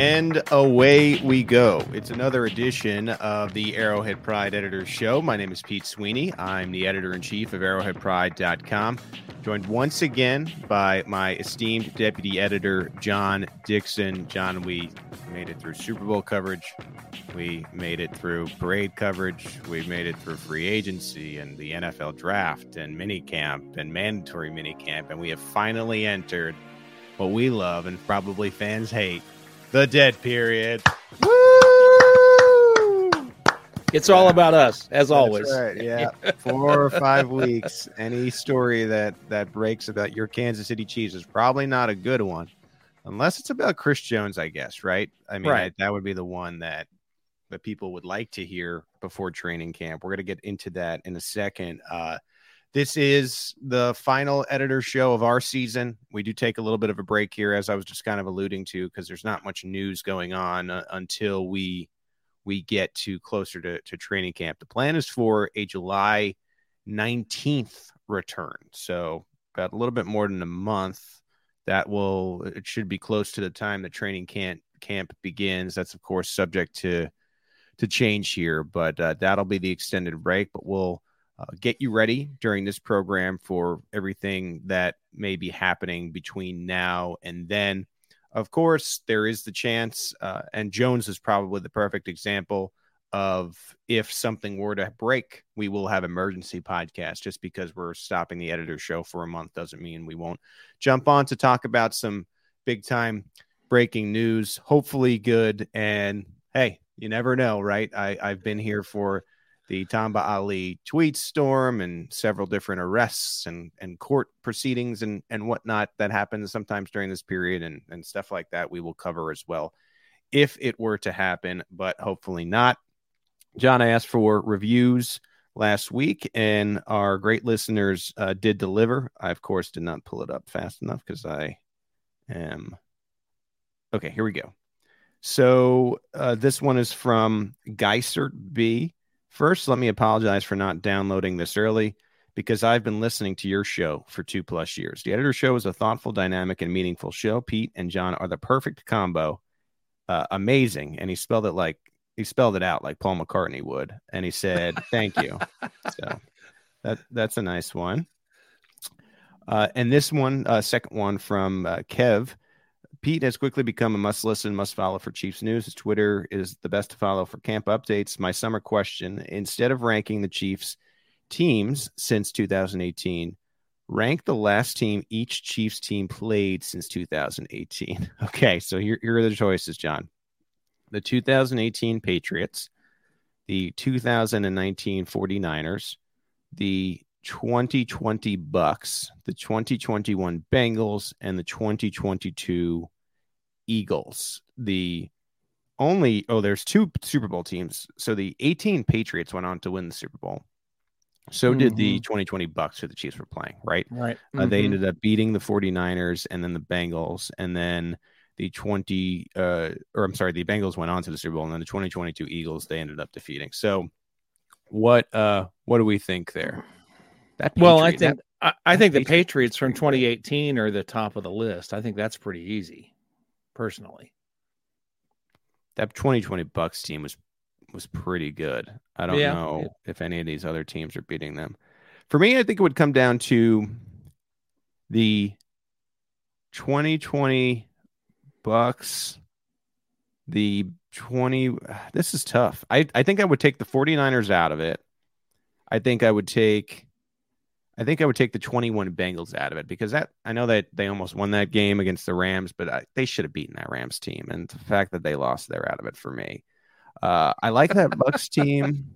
And away we go. It's another edition of the Arrowhead Pride Editor's Show. My name is Pete Sweeney. I'm the editor in chief of arrowheadpride.com. Joined once again by my esteemed deputy editor, John Dixon. John, we made it through Super Bowl coverage. We made it through parade coverage. We made it through free agency and the NFL draft and minicamp and mandatory minicamp. And we have finally entered what we love and probably fans hate the dead period. Woo! It's all about us, as That's always. right, yeah. Four or five weeks. Any story that that breaks about your Kansas City Chiefs is probably not a good one, unless it's about Chris Jones, I guess. Right? I mean, Right. that would be the one that that people would like to hear before training camp. We're going to get into that in a second. Uh, this is the final editor show of our season. We do take a little bit of a break here, as I was just kind of alluding to, because there's not much news going on uh, until we we get to closer to, to training camp. The plan is for a July 19th return. So about a little bit more than a month. That will it should be close to the time the training camp camp begins. That's of course subject to to change here, but uh, that'll be the extended break. But we'll uh, get you ready during this program for everything that may be happening between now and then. Of course, there is the chance, uh, and Jones is probably the perfect example of if something were to break, we will have emergency podcast. Just because we're stopping the editor show for a month doesn't mean we won't jump on to talk about some big time breaking news. Hopefully, good. And hey, you never know, right? I, I've been here for the Tamba Hali tweet storm and several different arrests and, and court proceedings and, and whatnot that happens sometimes during this period and, and stuff like that. We will cover as well if it were to happen, but hopefully not. John, I asked for reviews last week, and our great listeners uh, did deliver. I, of course, did not pull it up fast enough because I am. Okay, here we go. So uh, this one is from Geisert B. First, let me apologize for not downloading this early because I've been listening to your show for two plus years. The editor show is a thoughtful, dynamic, and meaningful show. Pete and John are the perfect combo. Uh, amazing. And he spelled it like he spelled it out like Paul McCartney would. And he said, Thank you. so that that's a nice one. Uh, and this one, uh, second one from uh, Kev. Pete has quickly become a must listen, must follow for Chiefs news. His Twitter is the best to follow for camp updates. My summer question instead of ranking the Chiefs teams since 2018, rank the last team each Chiefs team played since 2018. Okay, so here, here are the choices, John. The 2018 Patriots, the 2019 49ers, the 2020 Bucks, the 2021 Bengals, and the 2022 Eagles. The only oh, there's two Super Bowl teams. So the 18 Patriots went on to win the Super Bowl. So did the 2020 Bucks who the Chiefs were playing, right? Right. Uh, they Mhm. ended up beating the 49ers and then the Bengals and then the 20 uh or I'm sorry, the Bengals went on to the Super Bowl and then the 2022 Eagles they ended up defeating. So what uh what do we think there? That Well, I Patriot- think I, I think the Patriots from 2018 are the top of the list. I think that's pretty easy, personally. That 2020 Bucks team was was pretty good. I don't Yeah. know if any of these other teams are beating them. For me, I think it would come down to the 2020 Bucks, the 20 this is tough. I I think I would take the 49ers out of it. I think I would take I think I would take the 21 Bengals out of it because that I know that they almost won that game against the Rams, but I, they should have beaten that Rams team. And the fact that they lost, they're out of it for me. Uh, I like that Bucks team.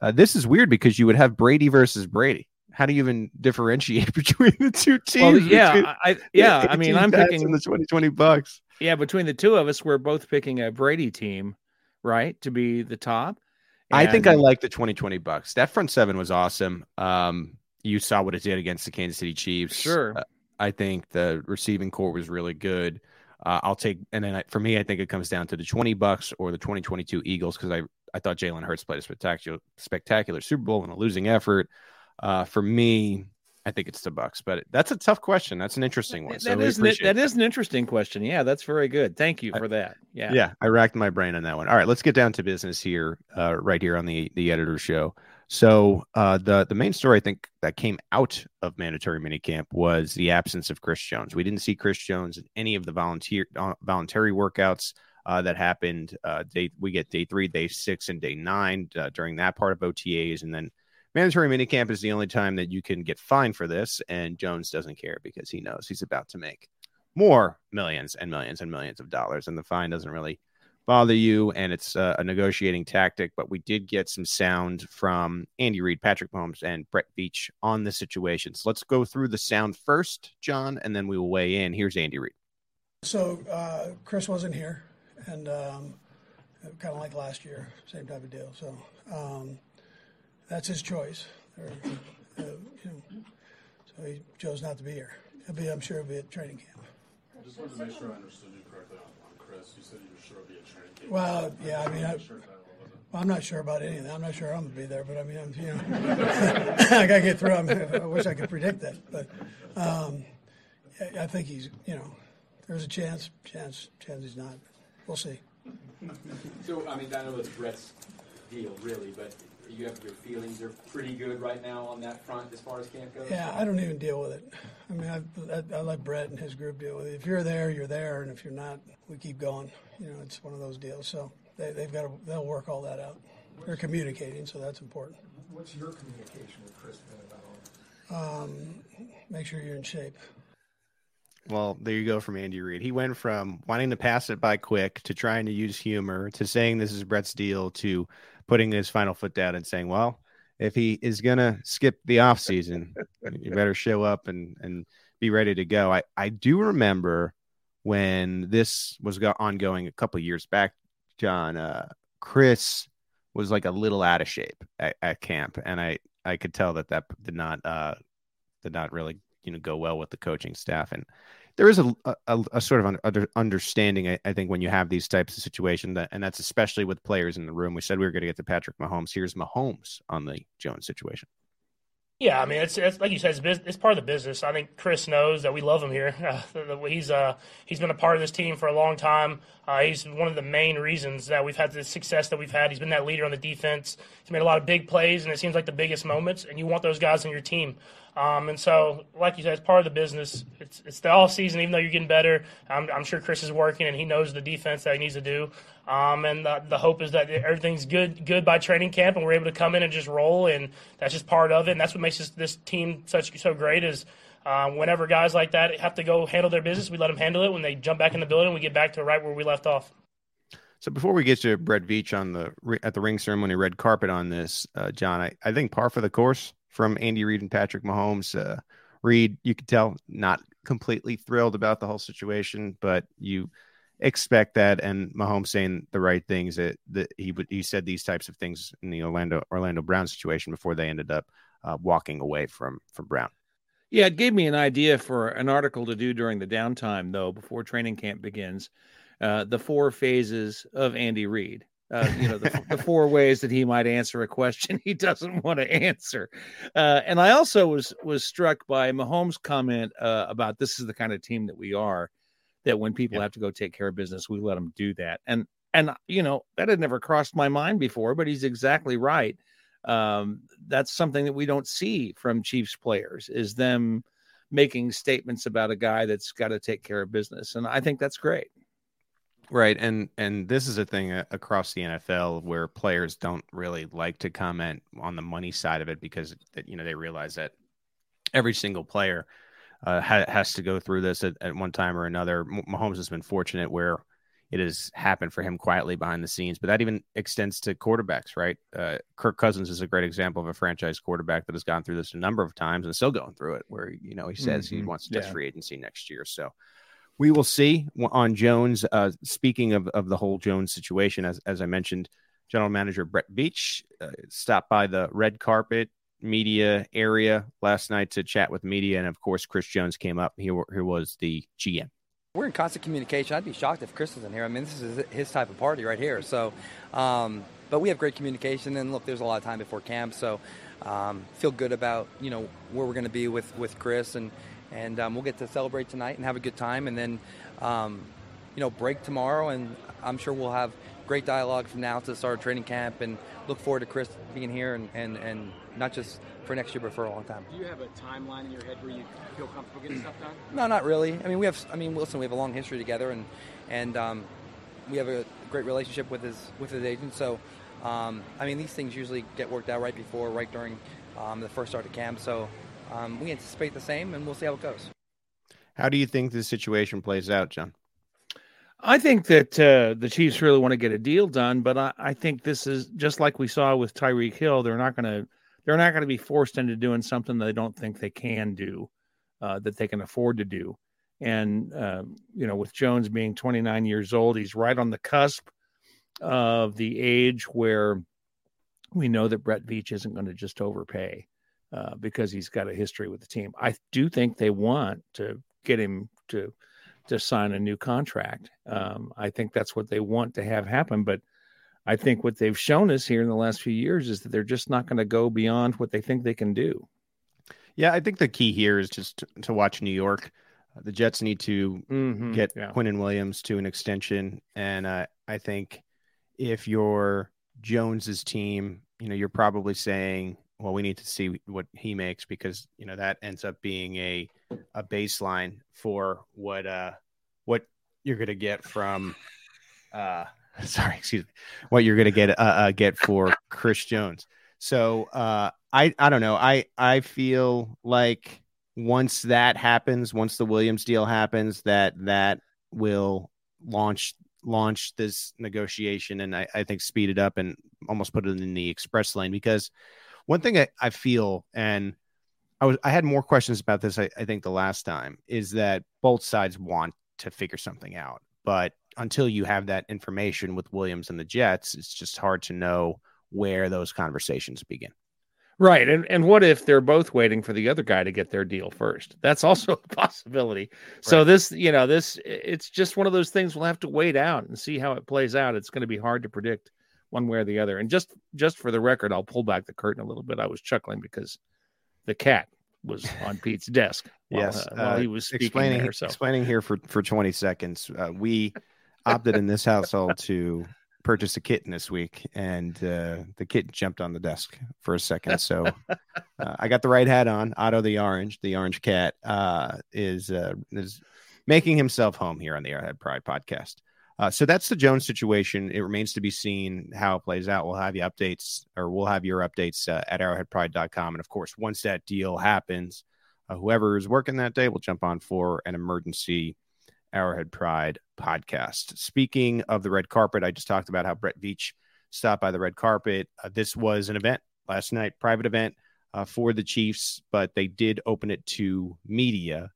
Uh, this is weird because you would have Brady versus Brady. How do you even differentiate between the two teams? Well, yeah, between I, I- yeah. I mean, I'm picking. the 2020 Bucks. Yeah, between the two of us, we're both picking a Brady team, right, to be the top. I think I like the 2020 Bucks. That front seven was awesome. Um, you saw what it did against the Kansas City Chiefs. Sure. Uh, I think the receiving corps was really good. Uh, I'll take, and then I, for me, I think it comes down to the 20 Bucks or the 2022 Eagles because I, I thought Jalen Hurts played a spectacular, spectacular Super Bowl in a losing effort. Uh, for me, I think it's the Bucks, but that's a tough question. That's an interesting one. So That is an, that is an interesting question. Yeah, that's very good. Thank you I- for that. Yeah. yeah i racked my brain on that one all right let's get down to business here uh, right here on the the editor show so uh, the the main story i think that came out of mandatory minicamp was the absence of chris jones we didn't see chris jones in any of the volunteer uh, voluntary workouts uh, that happened uh, day we get day three day six and day nine uh, during that part of otas and then mandatory minicamp is the only time that you can get fined for this and jones doesn't care because he knows he's about to make more millions and millions and millions of dollars, and the fine doesn't really bother you, and it's uh, a negotiating tactic. But we did get some sound from Andy Reid, Patrick Mahomes, and Brett Veach on the situation. So let's go through the sound first, John, and then we will weigh in. Here's Andy Reid. So uh, Chris wasn't here, and um, kind of like last year, same type of deal. So um, that's his choice. Or, uh, you know, so he chose not to be here. He'll be, I'm sure, he'll be at training camp. I Just wanted to make sure I understood you correctly on, on Chris. You said you were sure it'd be at training camp. Well, yeah, I mean, I, sure that, well, I'm not sure about anything. I'm not sure I'm gonna be there, but I mean, I'm, you know, I gotta get through. I, mean, I wish I could predict that, but um, I- I think he's, you know, there's a chance, chance, chance he's not. We'll see. So, I mean, I know it's Brett's deal, really, but you have your feelings are pretty good right now on that front as far as camp goes. Yeah, I don't even deal with it. I mean, I, I, I let Brett and his group deal with it. If you're there, you're there, and if you're not, we keep going. You know, it's one of those deals. So they, they've got to, they'll work all that out. They're communicating, so that's important. What's your communication with Chris been about all this? Make sure you're in shape. Well, there you go from Andy Reid. He went from wanting to pass it by quick to trying to use humor to saying this is Brett's deal to putting his final foot down and saying, well, if he is going to skip the offseason, you better show up and, and be ready to go. I, I do remember when this was go- ongoing a couple years back, John, uh, Chris was like a little out of shape at, at camp. And I, I could tell that that did not, uh, did not really, you know, go well with the coaching staff. And there is a, a, a sort of un- under, understanding, I, I think, when you have these types of situations, that, and that's especially with players in the room. We said we were going to get to Patrick Mahomes. Here's Mahomes on the Jones situation. Yeah, I mean, it's, it's like you said, it's, bus- it's part of the business. I think Chris knows that we love him here. Uh, he's uh, he's been a part of this team for a long time. Uh, he's one of the main reasons that we've had the success that we've had. He's been that leader on the defense. He's made a lot of big plays, and it seems like the biggest moments. And you want those guys on your team. Um, and so, like you said, it's part of the business. It's it's the all season. Even though you're getting better, I'm, I'm sure Chris is working, and he knows the defense that he needs to do. Um, and the, the hope is that everything's good good by training camp, and we're able to come in and just roll. And that's just part of it. And that's what makes this, this team such so great. Is uh, whenever guys like that have to go handle their business, we let them handle it. When they jump back in the building, we get back to right where we left off. So before we get to Brett Veach on the at the ring ceremony red carpet on this, uh, John, I, I think par for the course from Andy Reid and Patrick Mahomes. Uh, Reid, you could tell not completely thrilled about the whole situation, but you expect that. And Mahomes saying the right things that, that he would he said these types of things in the Orlando Orlando Brown situation before they ended up uh, walking away from from Brown. Yeah, it gave me an idea for an article to do during the downtime, though, before training camp begins. Uh, the four phases of Andy Reid. Uh, you know, the, the, four ways that he might answer a question he doesn't want to answer. Uh, and I also was was struck by Mahomes' comment uh, about this is the kind of team that we are. That when people yep. have to go take care of business, we let them do that. And and you know that had never crossed my mind before, but he's exactly right. Um, that's something that we don't see from Chiefs players is them making statements about a guy that's got to take care of business, and I think that's great. Right, and and this is a thing across the NFL where players don't really like to comment on the money side of it because you know they realize that every single player uh, ha- has to go through this at, at, one time or another. Mahomes has been fortunate where it has happened for him quietly behind the scenes, but that even extends to quarterbacks, right? Uh, Kirk Cousins is a great example of a franchise quarterback that has gone through this a number of times and still going through it, where you know he says mm-hmm. he wants to yeah. free agency next year. So we will see on Jones. Uh, speaking of, of the whole Jones situation, as, as I mentioned, general manager Brett Veach uh, stopped by the red carpet media area last night to chat with media. And of course, Chris Jones came up. Here, here was the GM. We're in constant communication. I'd be shocked if Chris wasn't here. I mean, this is his type of party right here. So, um, but we have great communication. And look, there's a lot of time before camp, so um, feel good about you know where we're going to be with with Chris, and and um, we'll get to celebrate tonight and have a good time, and then um, you know break tomorrow, and I'm sure we'll have great dialogue from now to the start of training camp, and look forward to Chris being here and and, and not just for next year, but for a long time. Do you have a timeline in your head where you feel comfortable getting stuff done? No, not really. I mean, we have. I mean, listen, we have a long history together, and and um, we have a great relationship with his with his agent. So, um, I mean, these things usually get worked out right before, right during um, the first start of camp. So, um, we anticipate the same, and we'll see how it goes. How do you think this situation plays out, John? I think that uh, the Chiefs really want to get a deal done, but I, I think this is just like we saw with Tyreek Hill. They're not going to they're not going to be forced into doing something they don't think they can do, uh, that they can afford to do. And uh, you know, with Jones being 29 years old, he's right on the cusp of the age where we know that Brett Veach isn't going to just overpay uh, because he's got a history with the team. I do think they want to get him to to sign a new contract. Um, I think that's what they want to have happen, but I think what they've shown us here in the last few years is that they're just not going to go beyond what they think they can do. Yeah, I think the key here is just to, to watch New York. Uh, the Jets need to mm-hmm, get yeah. Quinnen Williams to an extension, and uh, I think if you're Jones's team, you know, you're probably saying, "Well, we need to see what he makes because you know that ends up being a a baseline for what uh what you're to get from uh sorry, excuse me, what you're to get uh, uh, get for Chris Jones. So uh, I I don't know. I I feel like once that happens, once the Williams deal happens, that that will launch launch this negotiation and I, I think speed it up and almost put it in the express lane because one thing I, I feel and I was I had more questions about this I, I think the last time is that both sides want to figure something out but until you have that information with Williams and the Jets, it's just hard to know where those conversations begin. Right. And and what if they're both waiting for the other guy to get their deal first? That's also a possibility. Right. So this, you know, this it's just one of those things we'll have to wait out and see how it plays out. It's going to be hard to predict one way or the other. And just just for the record, I'll pull back the curtain a little bit. I was chuckling because the cat was on Pete's desk while, yes, uh, while he was explaining there, so. explaining here for for 20 seconds. Uh, we opted in this household to purchase a kitten this week, and uh, the kitten jumped on the desk for a second. So uh, I got the right hat on. Otto the orange, the orange cat, uh, is uh, is making himself home here on the Arrowhead Pride podcast. Uh, so that's the Jones situation. It remains to be seen how it plays out. We'll have you updates, or we'll have your updates uh, at arrowheadpride.com. And of course, once that deal happens, whoever is working that day will jump on for an emergency Arrowhead Pride podcast. Speaking of the red carpet, I just talked about how Brett Veach stopped by the red carpet. Uh, this was an event last night, private event uh, for the Chiefs, but they did open it to media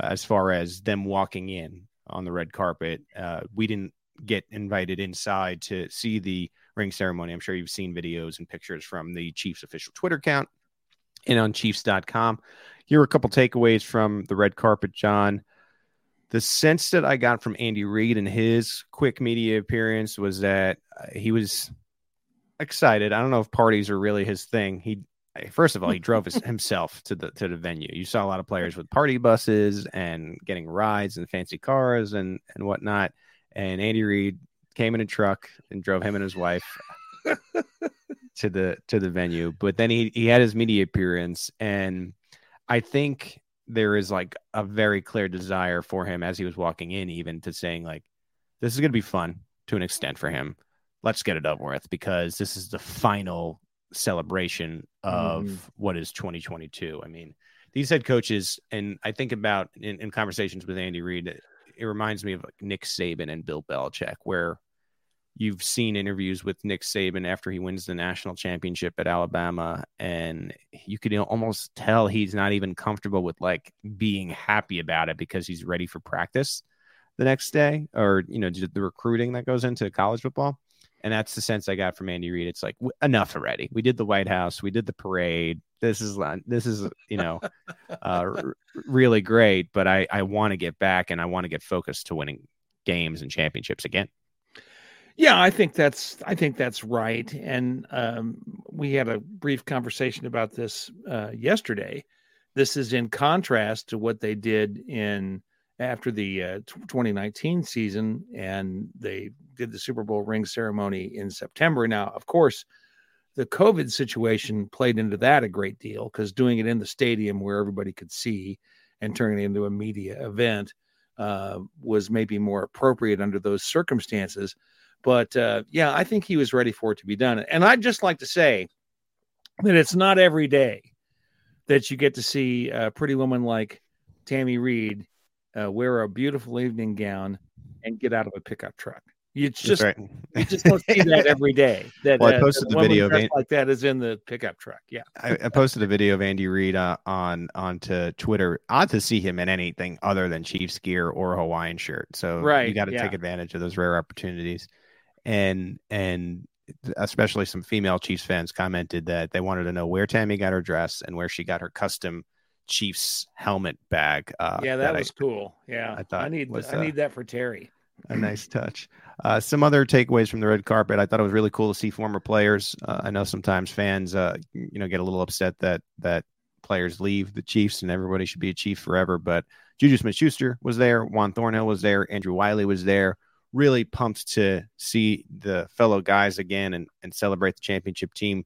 uh, as far as them walking in on the red carpet. Uh, we didn't get invited inside to see the ring ceremony. I'm sure you've seen videos and pictures from the Chiefs official Twitter account and on Chiefs.com. Here are a couple takeaways from the red carpet, John the sense that I got from Andy Reid and his quick media appearance was that uh, he was excited. I don't know if parties are really his thing. He first of all he drove his, himself to the to the venue. You saw a lot of players with party buses and getting rides and fancy cars and and whatnot. And Andy Reid came in a truck and drove him and his wife to the to the venue. But then he he had his media appearance, and I think there is like a very clear desire for him as he was walking in, even to saying like, "This is going to be fun to an extent for him. Let's get it over with because this is the final celebration of mm. what is 2022." I mean, these head coaches, and I think about in, in conversations with Andy Reid, it, it reminds me of like Nick Saban and Bill Belichick, where you've seen interviews with Nick Saban after he wins the national championship at Alabama, and you could almost tell he's not even comfortable with like being happy about it because he's ready for practice the next day, or you know, the recruiting that goes into college football. And that's the sense I got from Andy Reid. It's like enough already. We did the White House, we did the parade. This is this is you know uh, really great, but I I want to get back and I want to get focused to winning games and championships again. Yeah, I think that's I think that's right. And um, we had a brief conversation about this uh, yesterday. This is in contrast to what they did in after the uh, 2019 season, and they did the Super Bowl ring ceremony in September. Now, of course, the COVID situation played into that a great deal because doing it in the stadium where everybody could see and turning it into a media event uh, was maybe more appropriate under those circumstances. But uh, yeah, I think he was ready for it to be done. And I'd just like to say that it's not every day that you get to see a pretty woman like Tammy Reid uh, wear a beautiful evening gown and get out of a pickup truck. You just right. you just don't see that every day. That well, I uh, posted the video of like that is in the pickup truck. Yeah, I, I posted a video of Andy Reid uh, on onto Twitter. Odd to see him in anything other than Chiefs gear or a Hawaiian shirt. So right, you got to yeah. take advantage of those rare opportunities and and especially some female Chiefs fans commented that they wanted to know where Tammy got her dress and where she got her custom Chiefs helmet bag. Uh, yeah, that, that was I, cool. Yeah, I thought I need was, I uh, need that for Terry. A nice touch. Uh, some other takeaways from the red carpet. I thought it was really cool to see former players. Uh, I know sometimes fans, uh, you know, get a little upset that that players leave the Chiefs and everybody should be a Chief forever. But Juju Smith-Schuster was there. Juan Thornhill was there. Andrew Wylie was there really pumped to see the fellow guys again and, and celebrate the championship team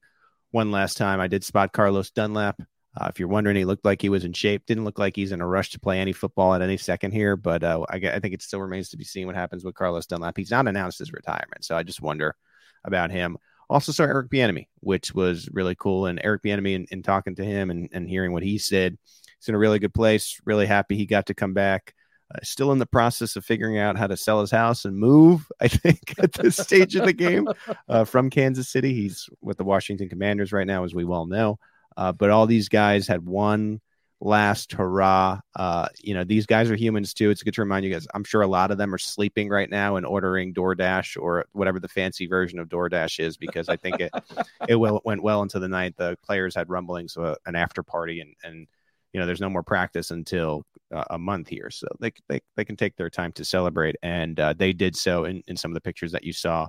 one last time. I did spot Carlos Dunlap. Uh, if you're wondering, he looked like he was in shape. Didn't look like he's in a rush to play any football at any second here, but uh, I, I, think it still remains to be seen what happens with Carlos Dunlap. He's not announced his retirement, so I just wonder about him. Also saw Eric Bieniemy, which was really cool. And Eric Bieniemy, in, in talking to him and, and hearing what he said, he's in a really good place. Really happy he got to come back. Uh, still in the process of figuring out how to sell his house and move. I think at this stage of the game uh, from Kansas City, he's with the Washington Commanders right now, as we well know. Uh, but all these guys had one last hurrah. Uh, you know, these guys are humans too. It's good to remind you guys. I'm sure a lot of them are sleeping right now and ordering DoorDash or whatever the fancy version of DoorDash is, because I think it it well went well into the night. The players had rumblings of a, an after party and and you know there's no more practice until uh, a month here so they, they they can take their time to celebrate and uh, they did so in, in some of the pictures that you saw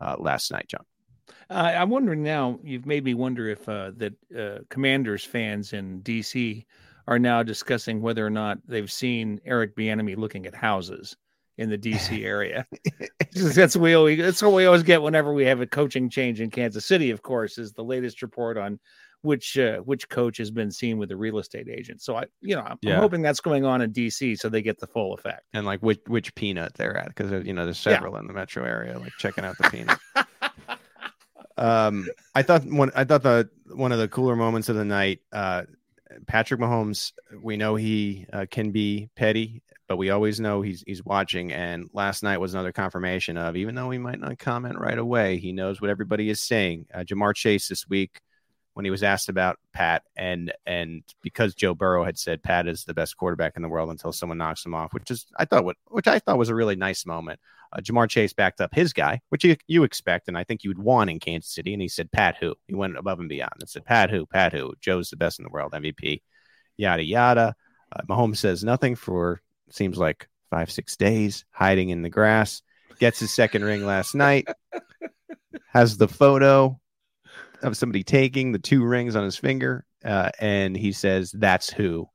uh, last night john uh, i'm wondering now you've made me wonder if uh, that uh, commanders fans in dc are now discussing whether or not they've seen eric Bieniemy looking at houses in the DC area. that's what we always that's what we always get whenever we have a coaching change in Kansas City. Of course, is the latest report on which uh, which coach has been seen with a real estate agent. So I, you know, I'm, yeah. I'm, hoping that's going on in DC so they get the full effect. And like which which peanut they're at because you know there's several yeah. in the metro area. Like checking out the peanut. um, I thought one I thought the one of the cooler moments of the night. Uh, Patrick Mahomes, we know he uh, can be petty, but we always know he's he's watching. And last night was another confirmation of even though he might not comment right away, he knows what everybody is saying. Uh, Ja'Marr Chase this week when he was asked about Pat and and because Joe Burrow had said Pat is the best quarterback in the world until someone knocks him off, which is I thought what which I thought was a really nice moment. Uh, Ja'Marr Chase backed up his guy, which you, you expect, and I think you would want in Kansas City. And he said, Pat who? He went above and beyond and said, Pat who? Pat who? Joe's the best in the world, MVP, yada, yada. Uh, Mahomes says nothing for seems like five, six days, hiding in the grass. Gets his second ring last night. Has the photo of somebody taking the two rings on his finger, uh, and he says, "That's who,"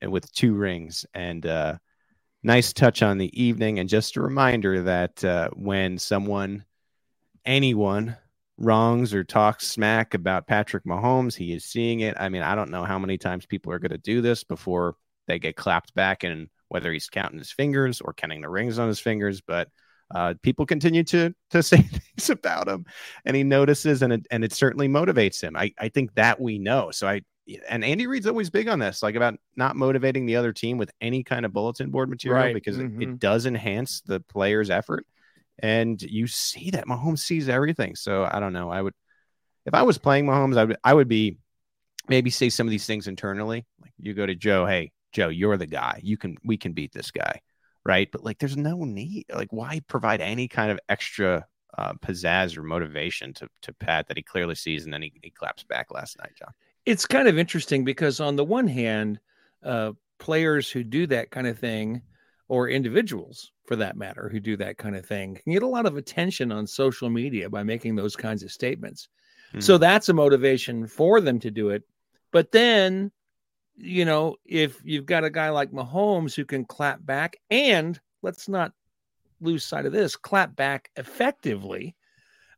and with two rings. And uh, nice touch on the evening, and just a reminder that uh, when someone, anyone, wrongs or talks smack about Patrick Mahomes, he is seeing it. I mean, I don't know how many times people are going to do this before they get clapped back, and whether he's counting his fingers or counting the rings on his fingers, but uh, people continue to to say things about him, and he notices, and it and it certainly motivates him. I I think that we know. So I and Andy Reid's always big on this, like about not motivating the other team with any kind of bulletin board material Right. because Mhm. it, it does enhance the player's effort. And you see that Mahomes sees everything. So I don't know. I would, if I was playing Mahomes, I would, I would be maybe say some of these things internally. Like you go to Joe, hey, Joe, you're the guy. You can, we can beat this guy. Right. But like, there's no need. Like, why provide any kind of extra uh, pizzazz or motivation to, to Pat that he clearly sees and then he, he claps back last night, John? It's kind of interesting because on the one hand, uh, players who do that kind of thing, or individuals for that matter, who do that kind of thing, can get a lot of attention on social media by making those kinds of statements. Hmm. So that's a motivation for them to do it. But then, you know, if you've got a guy like Mahomes who can clap back, and let's not lose sight of this, clap back effectively,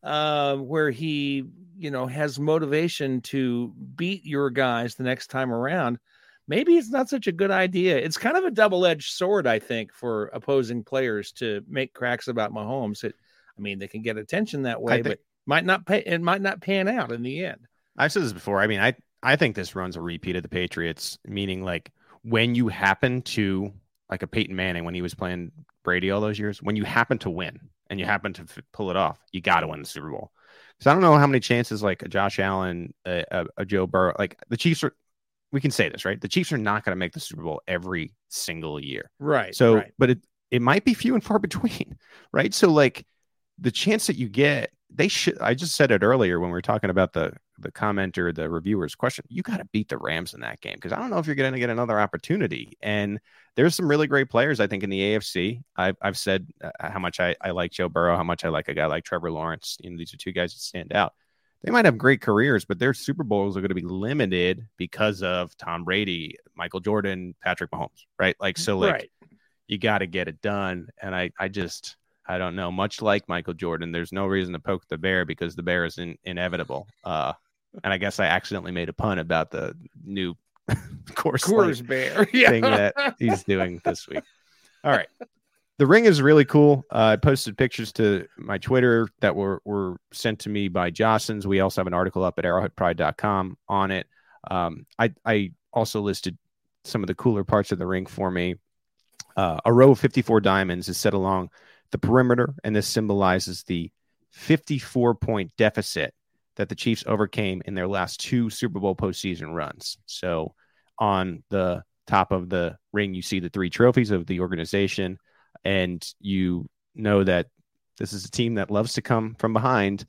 uh, where he, you know, has motivation to beat your guys the next time around, maybe it's not such a good idea. It's kind of a double edged sword, I think, for opposing players to make cracks about Mahomes. It, I mean, they can get attention that way, think- but might not pay. It might not pan out in the end. I've said this before. I mean, I I think this runs a repeat of the Patriots, meaning like when you happen to like a Peyton Manning when he was playing Brady all those years, when you happen to win and you happen to f- pull it off, you got to win the Super Bowl. So I don't know how many chances like a Josh Allen, a, a, a Joe Burrow, like the Chiefs are. We can say this, right? The Chiefs are not going to make the Super Bowl every single year. Right. So, right. but it it might be few and far between, right? So, like the chance that you get, they should. I just said it earlier when we were talking about the the commenter, the reviewer's question. You got to beat the Rams in that game because I don't know if you're going to get another opportunity. And there's some really great players, I think, in the AFC. I've I've said uh, how much I, I like Joe Burrow, how much I like a guy like Trevor Lawrence. You know, these are two guys that stand out. They might have great careers, but their Super Bowls are going to be limited because of Tom Brady, Michael Jordan, Patrick Mahomes, right? Like so, like right. you got to get it done. And I, I just, I don't know. Much like Michael Jordan, there's no reason to poke the bear because the bear is in, inevitable. Uh, and I guess I accidentally made a pun about the new course Coors Bear. Yeah. thing that he's doing this week. All right. The ring is really cool. Uh, I posted pictures to my Twitter that were, were sent to me by Jostens. We also have an article up at arrowheadpride.com on it. Um, I, I also listed some of the cooler parts of the ring for me. Uh, a row of 54 diamonds is set along the perimeter, and this symbolizes the 54 point deficit that the Chiefs overcame in their last two Super Bowl postseason runs. So on the top of the ring, you see the three trophies of the organization, and you know that this is a team that loves to come from behind.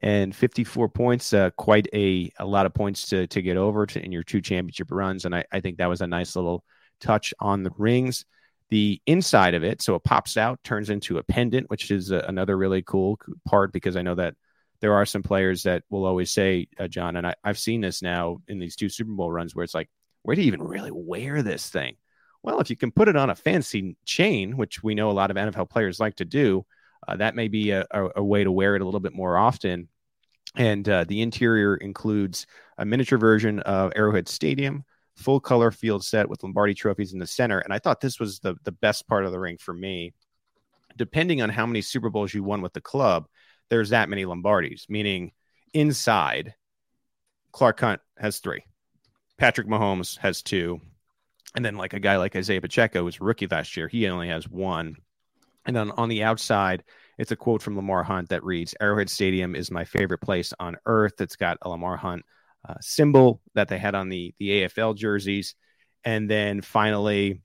And 54 points, uh, quite a, a lot of points to, to get over to, in your two championship runs. And I, I think that was a nice little touch on the rings. The inside of it, so it pops out, turns into a pendant, which is a, another really cool part because I know that there are some players that will always say, uh, John, and I, I've seen this now in these two Super Bowl runs where it's like, where do you even really wear this thing? Well, if you can put it on a fancy chain, which we know a lot of NFL players like to do, uh, that may be a, a, a way to wear it a little bit more often. And uh, the interior includes a miniature version of Arrowhead Stadium, full color field set with Lombardi trophies in the center. And I thought this was the, the best part of the ring for me. Depending on how many Super Bowls you won with the club, there's that many Lombardis, meaning inside, Clark Hunt has three, Patrick Mahomes has two. And then, like a guy like Isaiah Pacheco, a rookie last year, he only has one. And then on the outside, it's a quote from Lamar Hunt that reads Arrowhead Stadium is my favorite place on earth. It's got a Lamar Hunt uh, symbol that they had on the, the AFL jerseys. And then finally,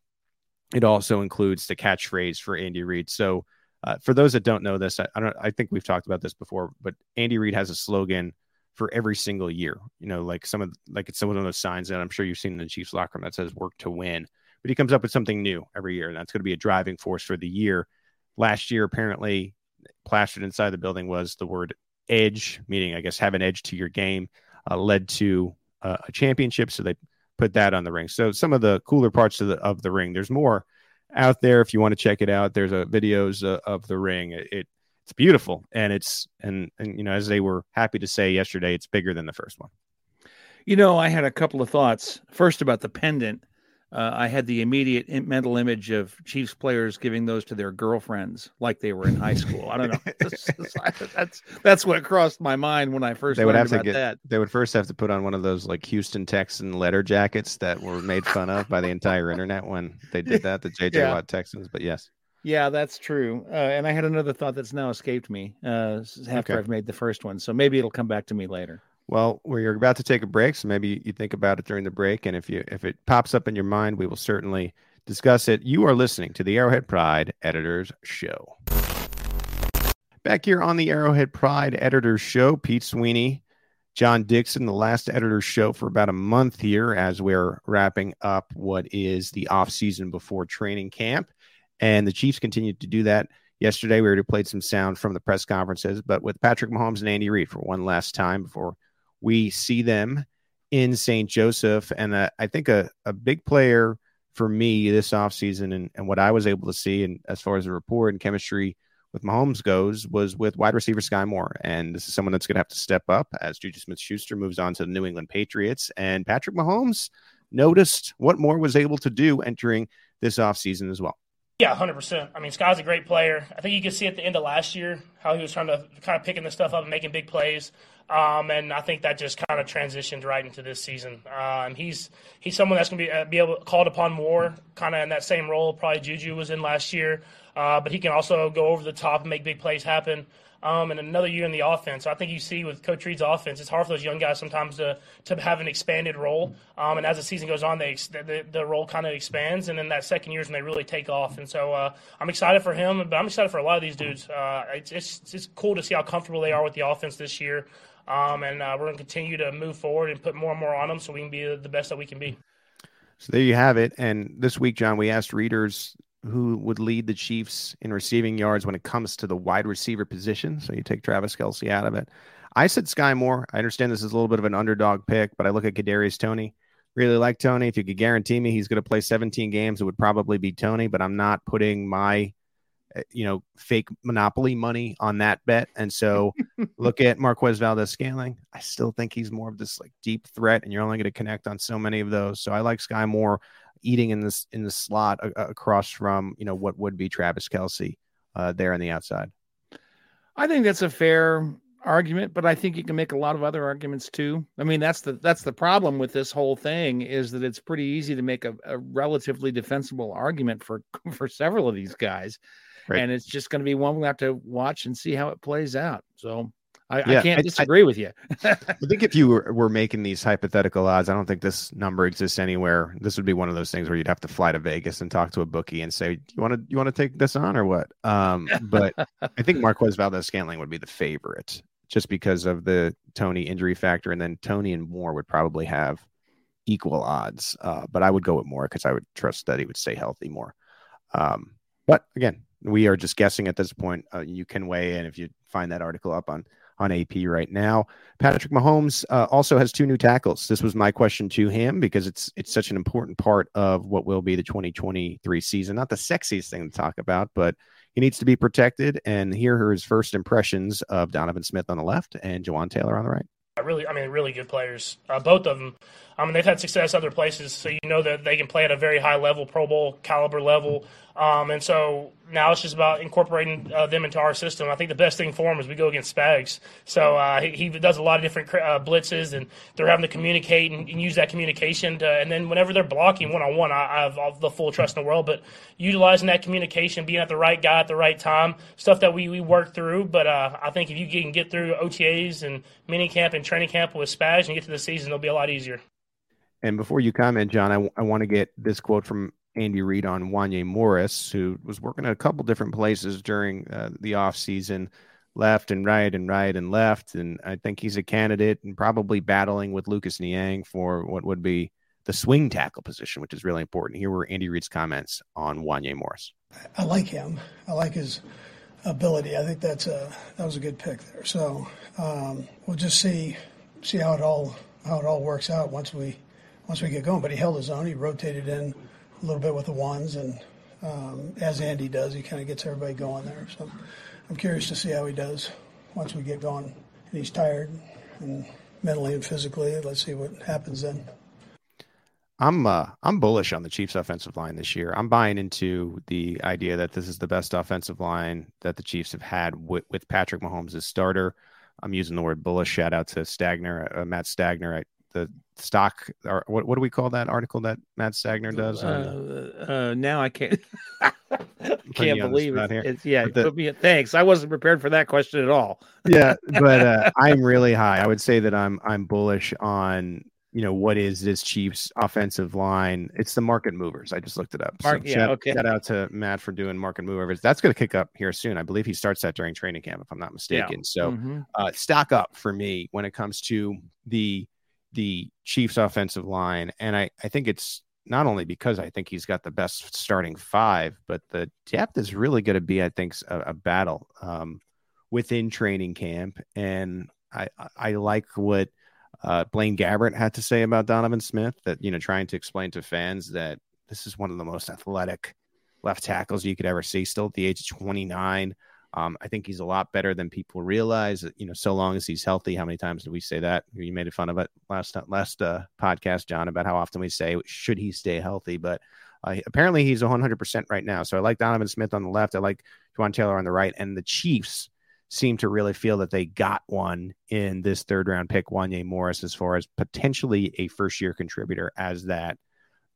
it also includes the catchphrase for Andy Reid. So, uh, for those that don't know this, I, I don't. I think we've talked about this before, but Andy Reid has a slogan for every single year. You know, like some of like it's some of those signs that I'm sure you've seen in the Chiefs locker room that says "Work to win." but he comes up with something new every year, and that's going to be a driving force for the year. Last year, apparently, plastered inside the building was the word edge, meaning, I guess, have an edge to your game, uh, led to uh, a championship. So they put that on the ring. So some of the cooler parts of the, of the ring, there's more out there if you want to check it out. There's a videos uh, of the ring. It, it, it's beautiful, and it's and and you know as they were happy to say yesterday, it's bigger than the first one. You know, I had a couple of thoughts. First about the pendant uh, I had the immediate mental image of Chiefs players giving those to their girlfriends like they were in high school. I don't know. that's that's what crossed my mind when I first. They would have to get. That. They would first have to put on one of those like Houston Texan letter jackets that were made fun of by the entire internet when they did that. The JJ yeah. Watt Texans, but yes. Yeah, that's true. Uh, and I had another thought that's now escaped me uh, after okay. I've made the first one. So maybe it'll come back to me later. Well, we're about to take a break, so maybe you think about it during the break, and if you if it pops up in your mind, we will certainly discuss it. You are listening to the Arrowhead Pride Editors Show. Back here on the Arrowhead Pride Editors Show, Pete Sweeney, John Dixon, the last Editors Show for about a month here as we're wrapping up what is the off season before training camp, and the Chiefs continued to do that. Yesterday, we already played some sound from the press conferences, but with Patrick Mahomes and Andy Reid for one last time before we see them in St. Joseph. And uh, I think a, a big player for me this offseason and, and what I was able to see, and as far as the rapport and chemistry with Mahomes goes, was with wide receiver Skyy Moore. And this is someone that's going to have to step up as Juju Smith Schuster moves on to the New England Patriots. And Patrick Mahomes noticed what Moore was able to do entering this offseason as well. Yeah, hundred percent. I mean, Skyy's a great player. I think you could see at the end of last year how he was trying to kind of picking the stuff up and making big plays. Um, and I think that just kind of transitioned right into this season. Um, he's he's someone that's going to be uh, be able called upon more, kind of in that same role. Probably Juju was in last year, uh, but he can also go over the top and make big plays happen. Um, and another year in the offense. So I think you see with Coach Reid's offense, it's hard for those young guys sometimes to to have an expanded role. Um, and as the season goes on, they the, the role kind of expands, and then that second year is when they really take off. And so uh, I'm excited for him, but I'm excited for a lot of these dudes. Uh, it's, it's, it's cool to see how comfortable they are with the offense this year. Um, and uh, we're going to continue to move forward and put more and more on them so we can be the best that we can be. So there you have it. And this week, John, we asked readers who would lead the Chiefs in receiving yards when it comes to the wide receiver position. So you take Travis Kelce out of it. I said Skyy Moore. I understand this is a little bit of an underdog pick, but I look at Kadarius Toney. Really like Toney. If you could guarantee me he's going to play 17 games, it would probably be Toney. But I'm not putting my uh, you know, fake monopoly money on that bet. And so look at Marquez Valdes-Scantling. I still think he's more of this like deep threat, and you're only going to connect on so many of those. So I like Skyy Moore eating in this in the slot uh, across from you know what would be Travis Kelce uh, there on the outside. I think that's a fair argument, but I think you can make a lot of other arguments too. I mean, that's the that's the problem with this whole thing is that it's pretty easy to make a, a relatively defensible argument for for several of these guys. Right. And it's just going to be one we have to watch and see how it plays out. So I, yeah, I can't disagree I, with you. I think if you were, were, making these hypothetical odds, I don't think this number exists anywhere. This would be one of those things where you'd have to fly to Vegas and talk to a bookie and say, "You want to you want to take this on or what?" Um, but I think Marquez Valdes-Scantling would be the favorite just because of the Toney injury factor, and then Toney and Moore would probably have equal odds. Uh, but I would go with Moore because I would trust that he would stay healthy more. Um, but again, we are just guessing at this point. Uh, you can weigh in if you find that article up on on AP right now. Patrick Mahomes uh, also has two new tackles. This was my question to him because it's it's such an important part of what will be the 2023 season. Not the sexiest thing to talk about, but he needs to be protected. And here are his first impressions of Donovan Smith on the left and Jawaan Taylor on the right. Really, I mean, really good players. Uh, both of them. I mean, they've had success other places, so you know that they can play at a very high level, Pro Bowl caliber level. Um, and so now it's just about incorporating uh, them into our system. I think the best thing for him is we go against Spags. So uh, he, he, does a lot of different uh, blitzes, and they're having to communicate and, and use that communication. To, and then whenever they're blocking one on one, I have the full trust in the world. But utilizing that communication, being at the right guy at the right time, stuff that we, we work through. But uh, I think if you can get through OTAs and mini camp and training camp with Spags and get to the season, it'll be a lot easier. And before you comment, John, I, w- I want to get this quote from Andy Reid on Wanya Morris, who was working at a couple different places during uh, the offseason, left and right and right and left. And I think he's a candidate and probably battling with Lucas Niang for what would be the swing tackle position, which is really important. Here were Andy Reid's comments on Wanya Morris. I like him. I like his ability. I think that's a that was a good pick there. So um, we'll just see see how it all how it all works out once we once we get going. But he held his own. He rotated in a little bit with the ones, and um, as Andy does, he kind of gets everybody going there. So I'm curious to see how he does once we get going. And he's tired and mentally and physically. Let's see what happens then. I'm uh, I'm bullish on the Chiefs offensive line this year. I'm buying into the idea that this is the best offensive line that the Chiefs have had with, with Patrick Mahomes as starter. I'm using the word bullish. Shout out to Stagner, uh, Matt Stagner at the stock. Or what what do we call that article that Matt Stagner does? Uh, uh, now I can't can't believe it. It's, yeah, the, me, thanks. I wasn't prepared for that question at all. yeah, but uh, I'm really high. I would say that I'm I'm bullish on you know what is this Chiefs offensive line? It's the market movers. I just looked it up. Mark, so yeah, shout, okay. shout out to Matt for doing market movers. That's going to kick up here soon. I believe he starts that during training camp, if I'm not mistaken. Yeah. So Mhm. uh, stock up for me when it comes to the the Chiefs offensive line, and I I think it's not only because I think he's got the best starting five, but the depth is really going to be, I think, a, a battle um, within training camp, and I I- like what uh, Blaine Gabbert had to say about Donovan Smith. That you know, trying to explain to fans that this is one of the most athletic left tackles you could ever see. Still at the age of 29, um, I think he's a lot better than people realize. You know, so long as he's healthy. How many times did we say that? You made fun of it last last uh, podcast, John, about how often we say should he stay healthy, but. Uh, apparently, he's 100% right now. So I like Donovan Smith on the left. I like Jawaan Taylor on the right. And the Chiefs seem to really feel that they got one in this third round pick, Wanye Morris, as far as potentially a first year contributor, as that,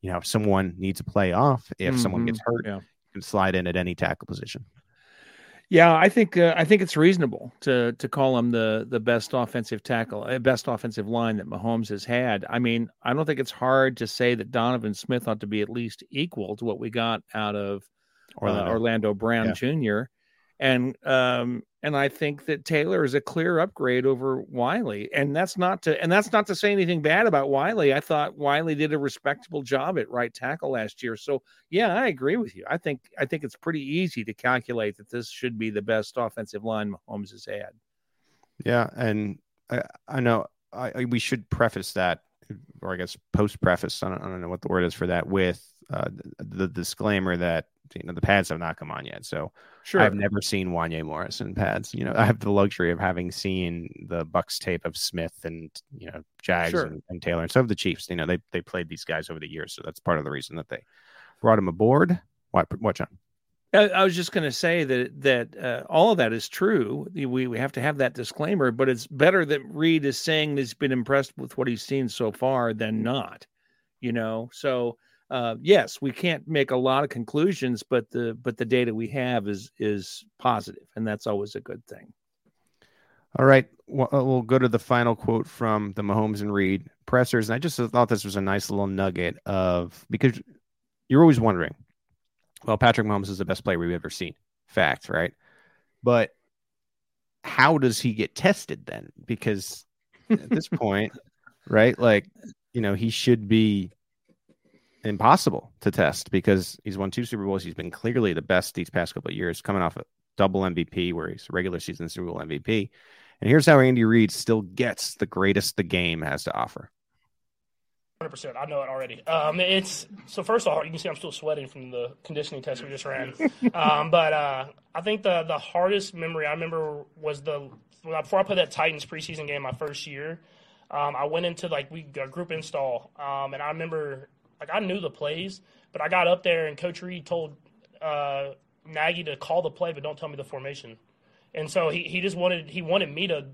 you know, if someone needs a play off, if someone Mhm. gets hurt, Yeah. you can slide in at any tackle position. Yeah, I think uh, I think it's reasonable to to call him the the best offensive tackle, uh, best offensive line that Mahomes has had. I mean, I don't think it's hard to say that Donovan Smith ought to be at least equal to what we got out of Orlando, Orlando. uh, Orlando Brown Yeah. Jr. And um and I think that Taylor is a clear upgrade over Wylie. And that's not to and that's not to say anything bad about Wylie. I thought Wylie did a respectable job at right tackle last year. So yeah, I agree with you. I think I think it's pretty easy to calculate that this should be the best offensive line Mahomes has had. Yeah, and I, I know I, I- we should preface that, or I guess post preface. I I don't know what the word is for that. With uh, the, disclaimer that you know the pads have not come on yet, so Sure. I've never seen Wanye Morris in pads. You know, I have the luxury of having seen the Bucks tape of Smith and you know Jags Sure. and, and Taylor, and so have the Chiefs. You know, they they played these guys over the years, so that's part of the reason that they brought him aboard. What what John? I, I was just going to say that that uh, all of that is true. We we have to have that disclaimer, but it's better that Reid is saying he's been impressed with what he's seen so far than not. You know, so uh, yes, we can't make a lot of conclusions, but the but the data we have is is positive, and that's always a good thing. All right, well, uh, we'll go to the final quote from the Mahomes and Reid pressers, and I just thought this was a nice little nugget of because you're always wondering, well, Patrick Mahomes is the best player we've ever seen, fact, right? But how does he get tested then? Because at this point, right, like you know, he should be impossible to test because he's won two Super Bowls. He's been clearly the best these past couple of years, coming off a double MVP where he's regular season Super Bowl MVP. And here's how Andy Reid still gets the greatest the game has to offer. Hundred percent. I know it already. Um, it's so first of all, you can see I'm still sweating from the conditioning test we just ran. um, but uh, I think the the hardest memory I remember was the before I played that Titans preseason game my first year. Um, I went into like we got a group install, um, and I remember like I knew the plays, but I got up there and Coach Reid told uh, Nagy to call the play, but don't tell me the formation. And so he, he just wanted he wanted me to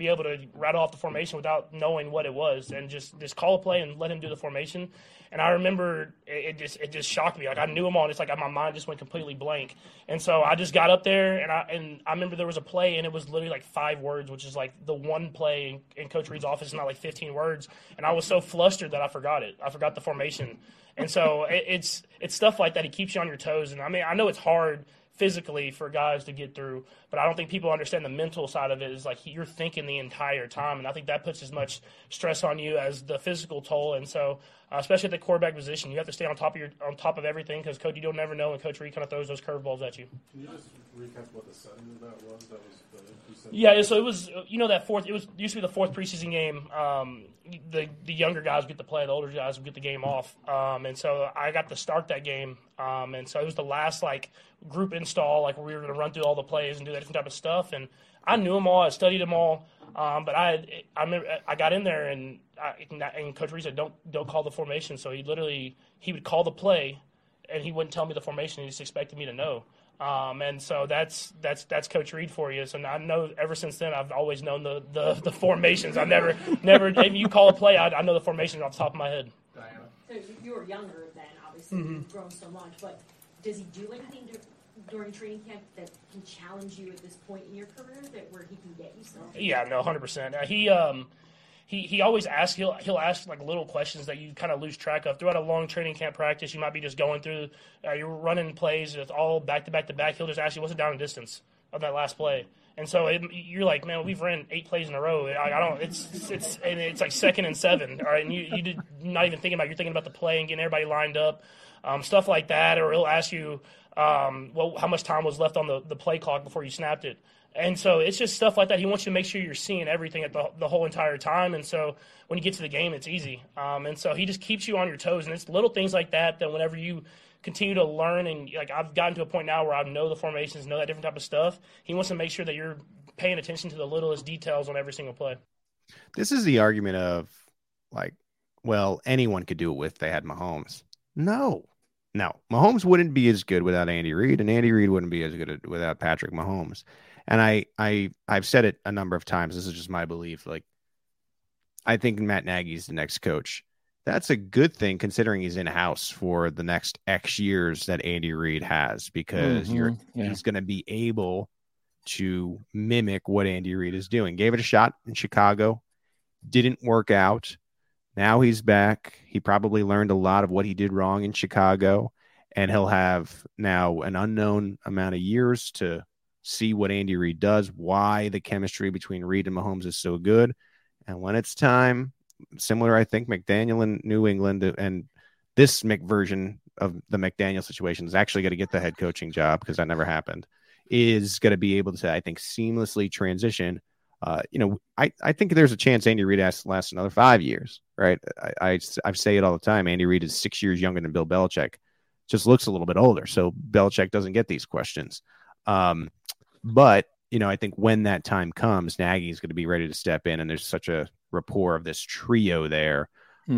be able to rattle off the formation without knowing what it was and just just call a play and let him do the formation. And I remember it, it just it just shocked me. Like I knew him all. and It's like my mind just went completely blank. And so I just got up there and I and I remember there was a play and it was literally like five words, which is like the one play in, in Coach Reid's office, is not like 15 words. And I was so flustered that I forgot it. I forgot the formation. And so it, it's it's stuff like that. He keeps you on your toes. And I mean I know it's hard physically for guys to get through. But I don't think people understand the mental side of it. Is like you're thinking the entire time, and I think that puts as much stress on you as the physical toll. And so, uh, especially at the quarterback position, you have to stay on top of your on top of everything because coach, you don't never know, and Coach Reid kind of throws those curveballs at you. Can you just recap what the setting of that was? That was the, Yeah, so it was you know that fourth. It was used to be the fourth preseason game. Um, the the younger guys get to play, the older guys would get the game off. Um, and so I got to start that game. Um, and so it was the last like group install, like where we were going to run through all the plays and do that different type of stuff. And I knew them all, I studied them all. Um, but I I remember I got in there and I, and Coach Reid said don't don't call the formation. So he literally he would call the play, and he wouldn't tell me the formation. He just expected me to know. Um, and so that's that's that's Coach Reid for you. So I know ever since then I've always known the, the, the formations. I've never never if you call a play, I, I know the formation off the top of my head. Diana. So you were younger then, obviously Mm-hmm. you've grown so much. But does he do anything to, during training camp that can challenge you at this point in your career, that where he can get you still? Yeah, no, hundred percent. Uh, he um he he always asks he'll he'll ask like little questions that you kind of lose track of throughout a long training camp practice. You might be just going through, uh, you're running plays, it's all back to back to back. He'll just ask you what's the down and distance of that last play. And so it, you're like, man, we've ran eight plays in a row. I, I don't. It's it's and it's like second and seven. All right, and you you did not even thinking about. You're thinking about the play and getting everybody lined up, um, stuff like that. Or he'll ask you, um, well, how much time was left on the, the play clock before you snapped it. And so it's just stuff like that. He wants you to make sure you're seeing everything at the, the whole entire time. And so when you get to the game, it's easy. Um, and so he just keeps you on your toes. And it's little things like that that whenever you continue to learn and like I've gotten to a point now where I know the formations, know that different type of stuff. He wants to make sure that you're paying attention to the littlest details on every single play. This is the argument of like, well, anyone could do it with they had Mahomes. No, no, Mahomes wouldn't be as good without Andy Reid, and Andy Reid wouldn't be as good without Patrick Mahomes. And I, I, I've said it a number of times. This is just my belief. Like, I think Matt Nagy's the next coach. That's a good thing considering he's in house for the next X years that Andy Reid has because you're Mhm, yeah. he's going to be able to mimic what Andy Reid is doing. Gave it a shot in Chicago, didn't work out. Now he's back. He probably learned a lot of what he did wrong in Chicago, and he'll have now an unknown amount of years to see what Andy Reid does, why the chemistry between Reid and Mahomes is so good. And when it's time, similar, I think, McDaniel in New England and this Mc version of the McDaniel situation is actually going to get the head coaching job because that never happened, is going to be able to, I think, seamlessly transition. Uh, you know, I, I think there's a chance Andy Reid has to last another five years, right? I, I, I say it all the time. Andy Reid is six years younger than Bill Belichick, just looks a little bit older. So Belichick doesn't get these questions. Um, but you know, I think when that time comes, Nagy is going to be ready to step in, and there's such a rapport of this trio there,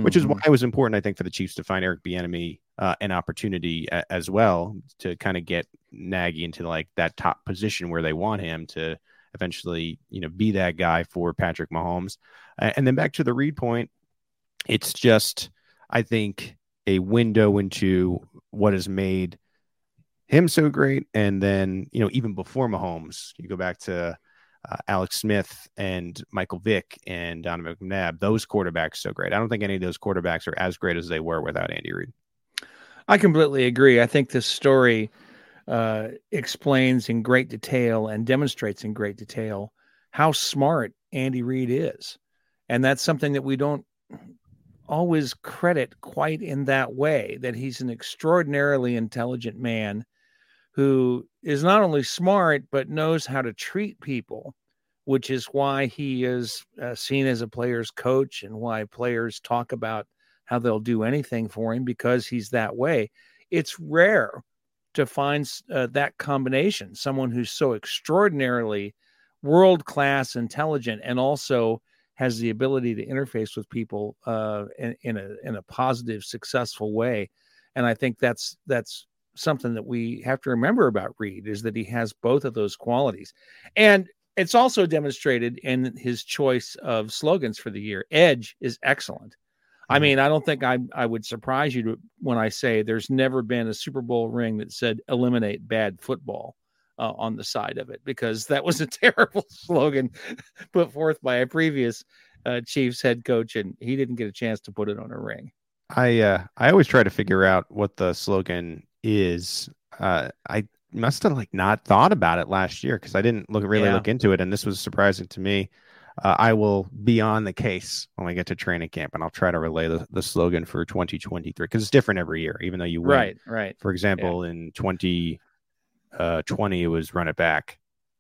which is why it was important, I think, for the Chiefs to find Eric Bieniemy uh, an opportunity a- as well to kind of get Nagy into like that top position where they want him to eventually, you know, be that guy for Patrick Mahomes. Uh, and then back to the Reid point, it's just, I think, a window into what has made him so great. And then, you know, even before Mahomes, you go back to uh, Alex Smith and Michael Vick and Donovan McNabb, those quarterbacks so great. I don't think any of those quarterbacks are as great as they were without Andy Reid. I completely agree. I think this story uh, explains in great detail and demonstrates in great detail how smart Andy Reid is. And that's something that we don't always credit quite in that way that he's an extraordinarily intelligent man who is not only smart, but knows how to treat people, which is why he is uh, seen as a player's coach and why players talk about how they'll do anything for him because he's that way. It's rare to find uh, that combination, someone who's so extraordinarily world class intelligent and also has the ability to interface with people uh, in, in a in a positive, successful way. And I think that's that's something that we have to remember about Reid is that he has both of those qualities, and it's also demonstrated in his choice of slogans for the year. Edge is excellent. I mean, I don't think I I would surprise you to, when I say there's never been a Super Bowl ring that said "eliminate bad football" uh, on the side of it because that was a terrible slogan put forth by a previous uh, Chiefs head coach, and he didn't get a chance to put it on a ring. I uh, I always try to figure out what the slogan is. Uh, I must have like not thought about it last year because I didn't look really Yeah. look into it, and this was surprising to me. Uh, I will be on the case when we get to training camp, and I'll try to relay the, the slogan for 2023 because it's different every year, even though you win. Right, right. For example, in 2020, it was run it back.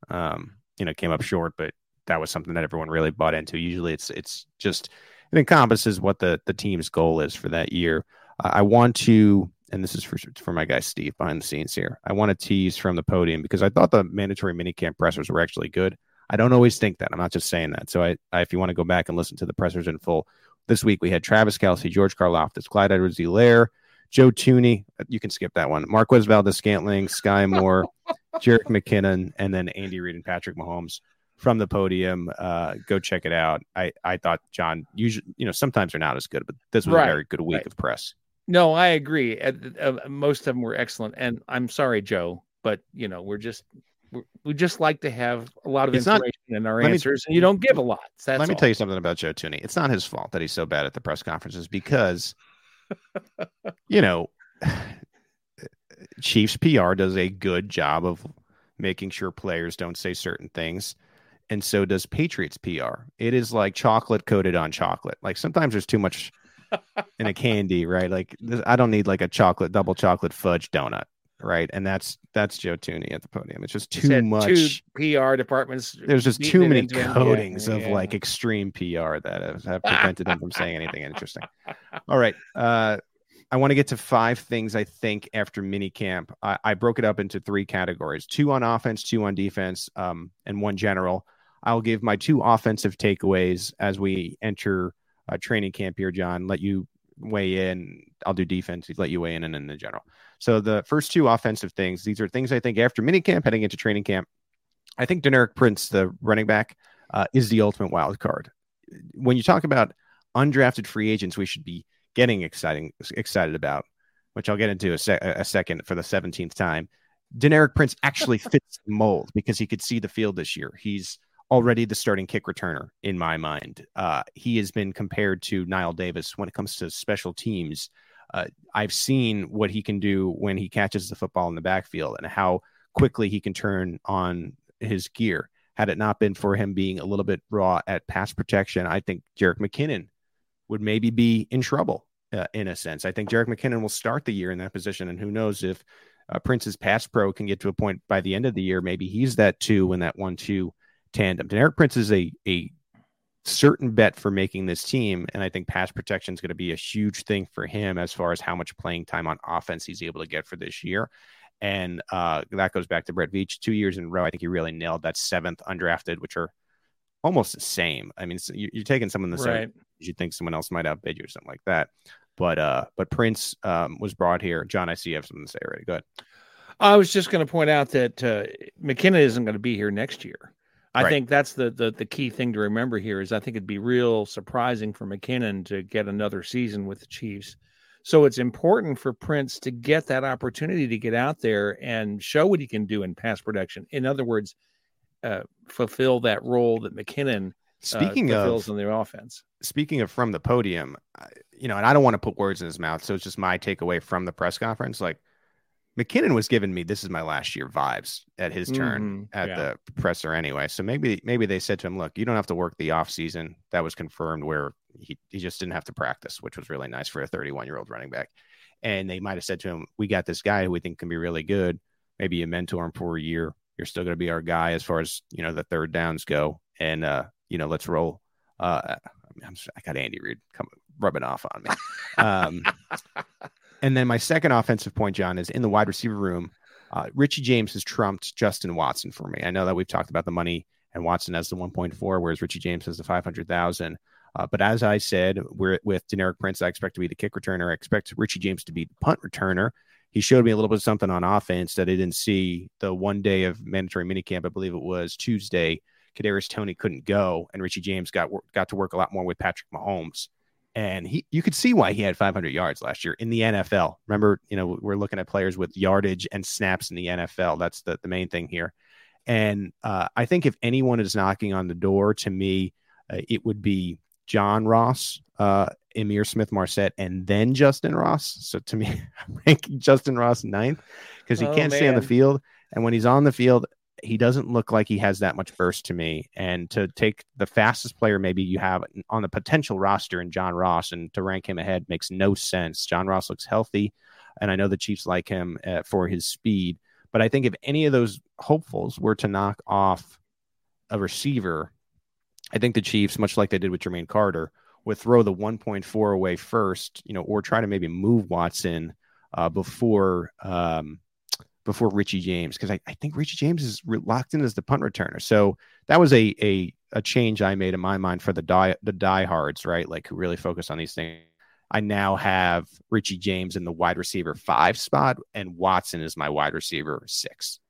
Um, you know, came up short, but that was something that everyone really bought into. Usually, it's it's just it encompasses what the the team's goal is for that year. Uh, I want to, and this is for for my guy Steve behind the scenes here. I want to tease from the podium because I thought the mandatory minicamp pressers were actually good. I don't always think that. I'm not just saying that. So I, I if you want to go back and listen to the pressers in full, this week we had Travis Kelce, George Karlaftis, Clyde Edwards-Helaire Joe Toney. You can skip that one. Marquez Valdez Scantling, Skyy Moore, Jerick McKinnon, and then Andy Reid and Patrick Mahomes from the podium. Uh, go check it out. I, I thought John usually you know sometimes they're not as good, but this was Right, a very good week right. of press. No, I agree. Uh, uh, most of them were excellent, and I'm sorry, Joe, but you know we're just we're, just like to have a lot of It's not- information in our let me- answers, and you don't give a lot. That's Let me all. tell you something about Joe Toney. It's not his fault that he's so bad at the press conferences because, you know, Chiefs PR does a good job of making sure players don't say certain things. And so does Patriots PR. It is like chocolate coated on chocolate. Like sometimes there's too much in a candy, right? Like I don't need like a chocolate double chocolate fudge donut, right? And that's that's Joe Toney at the podium. It's just too much Two PR departments. there's just too many him. Yeah, coatings of yeah. like extreme PR that have, have prevented him from saying anything interesting. All right. Uh, I want to get to five things I think after mini camp. I, I broke it up into three categories two on offense, two on defense, um, and one general. I'll give my two offensive takeaways as we enter uh, training camp here, John. Let you weigh in. I'll do defense, let you weigh in, and then the general. So the first two offensive things, these are things I think after mini camp, heading into training camp, I think Deneric Prince, the running back, uh, is the ultimate wild card. When you talk about undrafted free agents, we should be getting exciting excited about, which I'll get into a, sec- a second for the 17th time. Deneric Prince actually fits the mold because he could see the field this year. He's already the starting kick returner in my mind. Uh, he has been compared to Knile Davis when it comes to special teams. Uh, I've seen what he can do when he catches the football in the backfield and how quickly he can turn on his gear. Had it not been for him being a little bit raw at pass protection, I think Jerick McKinnon would maybe be in trouble uh, in a sense. I think Jerick McKinnon will start the year in that position, and who knows if uh, Prince's pass pro can get to a point by the end of the year, maybe he's that two in that one-two tandem. Deneric Prince is a a certain bet for making this team, and I think pass protection is going to be a huge thing for him as far as how much playing time on offense he's able to get for this year. And uh, that goes back to Brett Veach two years in a row. I think he really nailed that seventh undrafted, which are almost the same. I mean, you- you're taking someone the Right. same. You think someone else might outbid you or something like that. But uh, but Prince um, was brought here. John, I see you have something to say already. Go ahead. I was just going to point out that uh, McKinnon isn't going to be here next year. I Right. think that's the, the the key thing to remember here is I think it'd be real surprising for McKinnon to get another season with the Chiefs. So it's important for Prince to get that opportunity to get out there and show what he can do in pass production. In other words, uh, fulfill that role that McKinnon uh, Speaking fulfills of in the offense. speaking of from the podium, you know, and I don't want to put words in his mouth, so it's just my takeaway from the press conference. Like McKinnon was giving me this is my last year vibes at his turn Mhm, at yeah. the presser anyway. So maybe maybe they said to him, look, you don't have to work the off season. That was confirmed where he, he just didn't have to practice, which was really nice for a 31 year old running back. And they might have said to him, we got this guy who we think can be really good. Maybe you mentor him for a year. You're still going to be our guy as far as you know the third downs go, and uh, you know let's roll. Uh, I'm, I got Andy Reid coming rubbing off on me. Um, and then my second offensive point, John, is in the wide receiver room. Uh, Richie James has trumped Justin Watson for me. I know that we've talked about the money and Watson has the 1.4, whereas Richie James has the 500,000. Uh, but as I said, we're with Deneric Prince. I expect to be the kick returner. I expect Richie James to be the punt returner. He showed me a little bit of something on offense that I didn't see the one day of mandatory minicamp. I believe it was Tuesday. Kadarius Toney couldn't go, and Richie James got got to work a lot more with Patrick Mahomes and he you could see why he had 500 yards last year in the NFL. Remember, you know, we're looking at players with yardage and snaps in the NFL. That's the, the main thing here. And uh, I think if anyone is knocking on the door to me, uh, it would be John Ross, uh, Ihmir Smith-Marsette, and then Justin Ross. So to me, I'm ranking Justin Ross ninth because he Oh, can't stay on the field. And when he's on the field, he doesn't look like he has that much burst to me. And to take the fastest player maybe you have on the potential roster in John Ross and to rank him ahead makes no sense. John Ross looks healthy, and I know the Chiefs like him uh, for his speed. But I think if any of those hopefuls were to knock off a receiver, I think the Chiefs, much like they did with Jermaine Carter, would throw the 1.4 away first, you know, or try to maybe move Watson uh, before um, before Richie James because I, I think Richie James is re- locked in as the punt returner. So that was a a a change I made in my mind for the die the diehards, right? Like who really focus on these things. I now have Richie James in the wide receiver five spot, and Watson is my wide receiver six.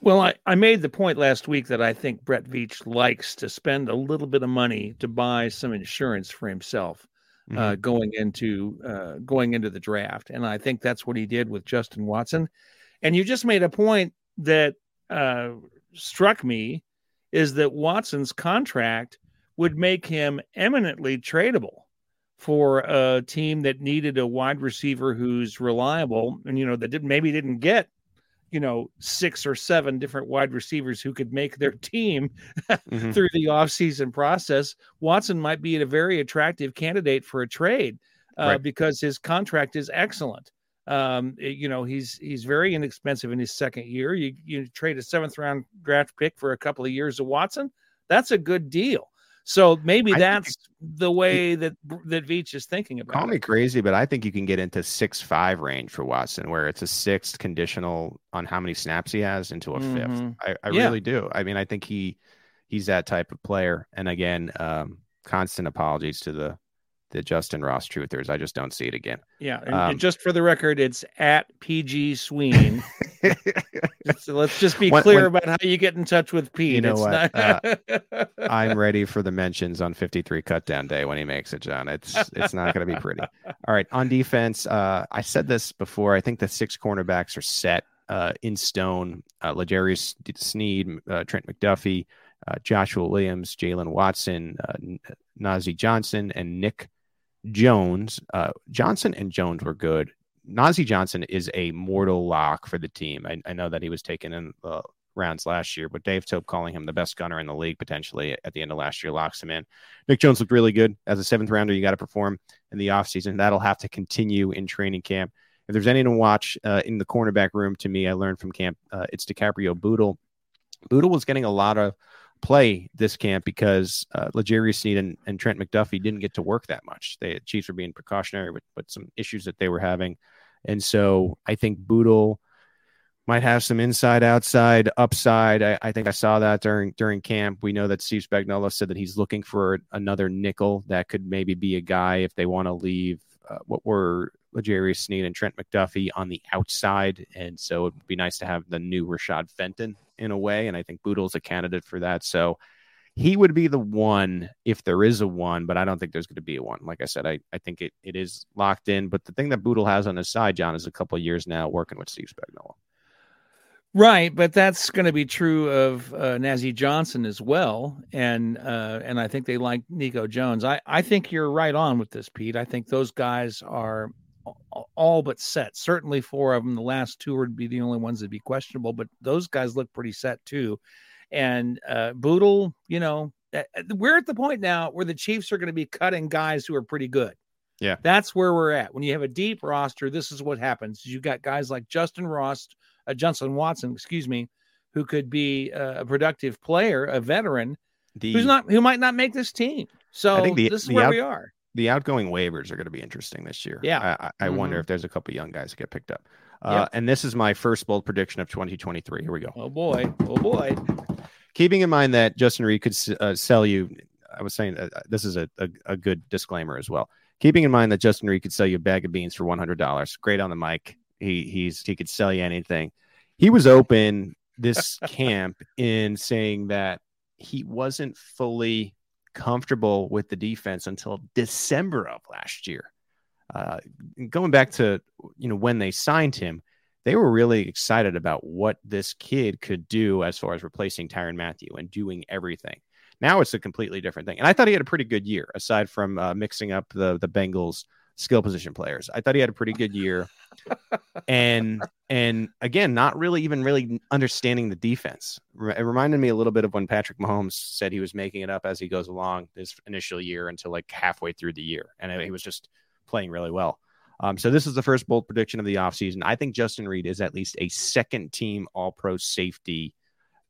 Well, I, I made the point last week that I think Brett Veach likes to spend a little bit of money to buy some insurance for himself mm-hmm. uh, going into uh, going into the draft, and I think that's what he did with Justin Watson. And you just made a point that uh, struck me is that Watson's contract would make him eminently tradable for a team that needed a wide receiver who's reliable and you know that did, maybe didn't get you know six or seven different wide receivers who could make their team mm-hmm. through the offseason process watson might be a very attractive candidate for a trade uh, right. because his contract is excellent um, you know he's he's very inexpensive in his second year you you trade a seventh round draft pick for a couple of years of watson that's a good deal so maybe I that's the way that that Veach is thinking about. It. Call it. me crazy, but I think you can get into six five range for Watson, where it's a sixth conditional on how many snaps he has into a 5th mm-hmm. I, I yeah. really do. I mean, I think he he's that type of player. And again, um, constant apologies to the the Justin Ross truthers. I just don't see it again. Yeah, and, um, and just for the record, it's at PG Sween. so let's just be when, clear when, about how you get in touch with Pete. You know it's what? Not... uh, I'm ready for the mentions on 53 cutdown day when he makes it, John. It's it's not going to be pretty. All right, on defense, uh, I said this before. I think the six cornerbacks are set uh, in stone. Uh, L'Jarius Sneed, uh, Trent McDuffie. Uh, Joshua Williams, Jaylen Watson, uh, Nazeeh Johnson, and Nick Jones. Uh, Johnson and Jones were good. Nazeeh Johnson is a mortal lock for the team. I, I know that he was taken in the rounds last year, but Dave Toub calling him the best gunner in the league potentially at the end of last year locks him in. Nick Jones looked really good. As a seventh rounder, you got to perform in the offseason. That'll have to continue in training camp. If there's anyone to watch uh, in the cornerback room, to me, I learned from camp, uh, it's DiCaprio Bootle. Bootle was getting a lot of play this camp because uh, L'Jarius Sneed and, and, Trent McDuffie didn't get to work that much. The Chiefs were being precautionary with, with some issues that they were having. And so I think Bootle might have some inside, outside, upside. I, I, think I saw that during during camp. We know that Steve Spagnuolo said that he's looking for another nickel that could maybe be a guy if they want to leave uh, what were L'Jarius Sneed and Trent McDuffie on the outside. And so it'd be nice to have the new Rashad Fenton in a way. And I think Bootle's a candidate for that. So he would be the one if there is a one, but I don't think there's going to be a one. Like I said, I, I think it, it is locked in. But the thing that Bootle has on his side, John, is a couple years now working with Steve Spagnuolo. Right, but that's going to be true of uh, Nazeeh Johnson as well, and uh, and I think they like Nico Jones. I I think you're right on with this, Pete. I think those guys are all but set. Certainly four of them. The last two would be the only ones that'd be questionable, but those guys look pretty set too. And uh, Bootle, you know, we're at the point now where the Chiefs are going to be cutting guys who are pretty good. Yeah, that's where we're at. When you have a deep roster, this is what happens. You've got guys like Justin Ross, uh, Johnson Watson, excuse me, who could be uh, a productive player, a veteran, the, who's not who might not make this team. So I think the, this is where out, we are the outgoing waivers are going to be interesting this year. Yeah. I, I mm-hmm. wonder if there's a couple young guys that get picked up. Uh, yep. And this is my first bold prediction of 2023. Here we go. Oh, boy. Oh, boy. Keeping in mind that Justin Reid could uh, sell you, I was saying uh, this is a, a, a, good disclaimer as well. Keeping in mind that Justin Reid could sell you a bag of beans for $100. Great on the mic. He, he's, he could sell you anything. He was open this camp in saying that he wasn't fully comfortable with the defense until December of last year. Uh, going back to you know when they signed him, they were really excited about what this kid could do as far as replacing Tyrann Mathieu and doing everything. Now it's a completely different thing, and I thought he had a pretty good year aside from uh, mixing up the the Bengals skill position players. I thought he had a pretty good year. and and again, not really even really understanding the defense. It reminded me a little bit of when Patrick Mahomes said he was making it up as he goes along his initial year until like halfway through the year. And he was just playing really well. Um, so this is the first bold prediction of the offseason. I think Justin Reid is at least a second team all pro safety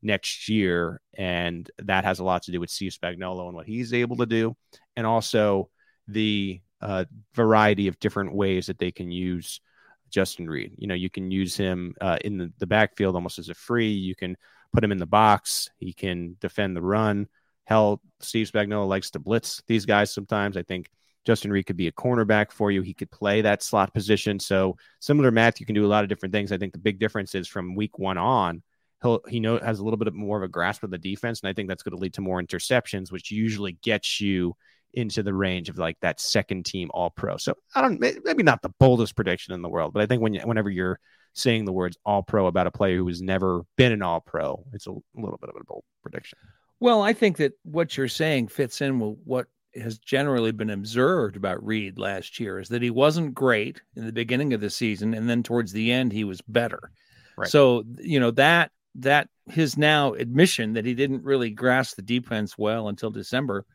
next year. And that has a lot to do with Steve Spagnuolo and what he's able to do. And also the uh, variety of different ways that they can use Justin Reid. You know, you can use him uh, in the, the backfield almost as a free. You can put him in the box. He can defend the run. Hell, Steve Spagnuolo likes to blitz these guys sometimes. I think Justin Reid could be a cornerback for you. He could play that slot position. So similar Matt, you can do a lot of different things. I think the big difference is from week one on, he'll he know has a little bit more of a grasp of the defense, and I think that's going to lead to more interceptions, which usually gets you into the range of like that second team All Pro. So I don't maybe not the boldest prediction in the world, but I think when you, whenever you're saying the words All Pro about a player who has never been an All Pro, it's a little bit of a bold prediction. Well, I think that what you're saying fits in with what has generally been observed about Reid last year is that he wasn't great in the beginning of the season, and then towards the end he was better. Right. So you know that that his now admission that he didn't really grasp the defense well until December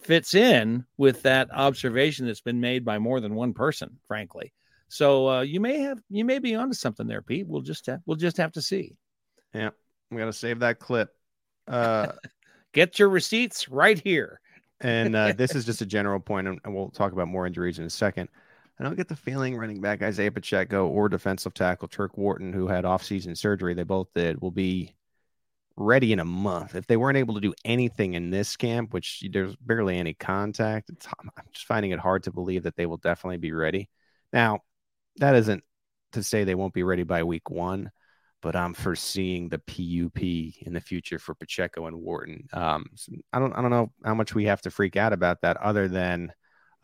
fits in with that observation that's been made by more than one person, frankly. So uh, you may have you may be onto something there, Pete. We'll just have, we'll just have to see. Yeah, we got to save that clip. Uh, Get your receipts right here. and uh, this is just a general point, and we'll talk about more injuries in a second. I don't get the feeling running back Isaiah Pacheco or defensive tackle Turk Wharton, who had offseason surgery, they both did, will be ready in a month. If they weren't able to do anything in this camp, which there's barely any contact, I'm just finding it hard to believe that they will definitely be ready. Now, that isn't to say they won't be ready by week one, but I'm foreseeing the PUP in the future for Pacheco and Wharton. Um, I don't, I don't know how much we have to freak out about that, other than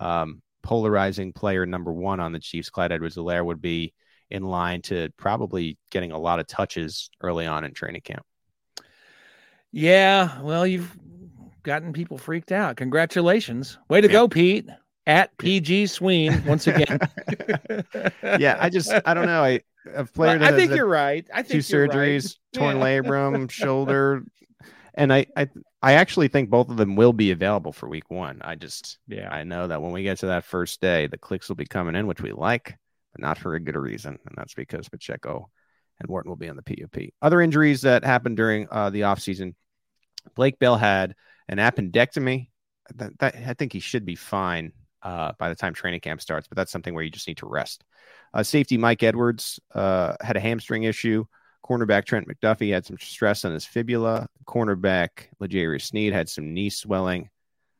um, polarizing player number one on the Chiefs, Clyde Edwards-Helaire, would be in line to probably getting a lot of touches early on in training camp. Yeah, well, you've gotten people freaked out. Congratulations. Way to yeah. go, Pete. At PG Sween once again. yeah, I just I don't know. I a player I think you're right. I think two surgeries, right. torn yeah. labrum, shoulder, and I, I I actually think both of them will be available for week one. I just yeah I know that when we get to that first day, the clicks will be coming in, which we like, but not for a good reason, and that's because Pacheco and Wharton will be on the PUP. Other injuries that happened during uh, the offseason, Blake Bell had an appendectomy. That, that, I think he should be fine uh, by the time training camp starts, but that's something where you just need to rest. Uh, safety Mike Edwards uh, had a hamstring issue. Cornerback Trent McDuffie had some stress on his fibula. Cornerback L'Jarius Sneed had some knee swelling.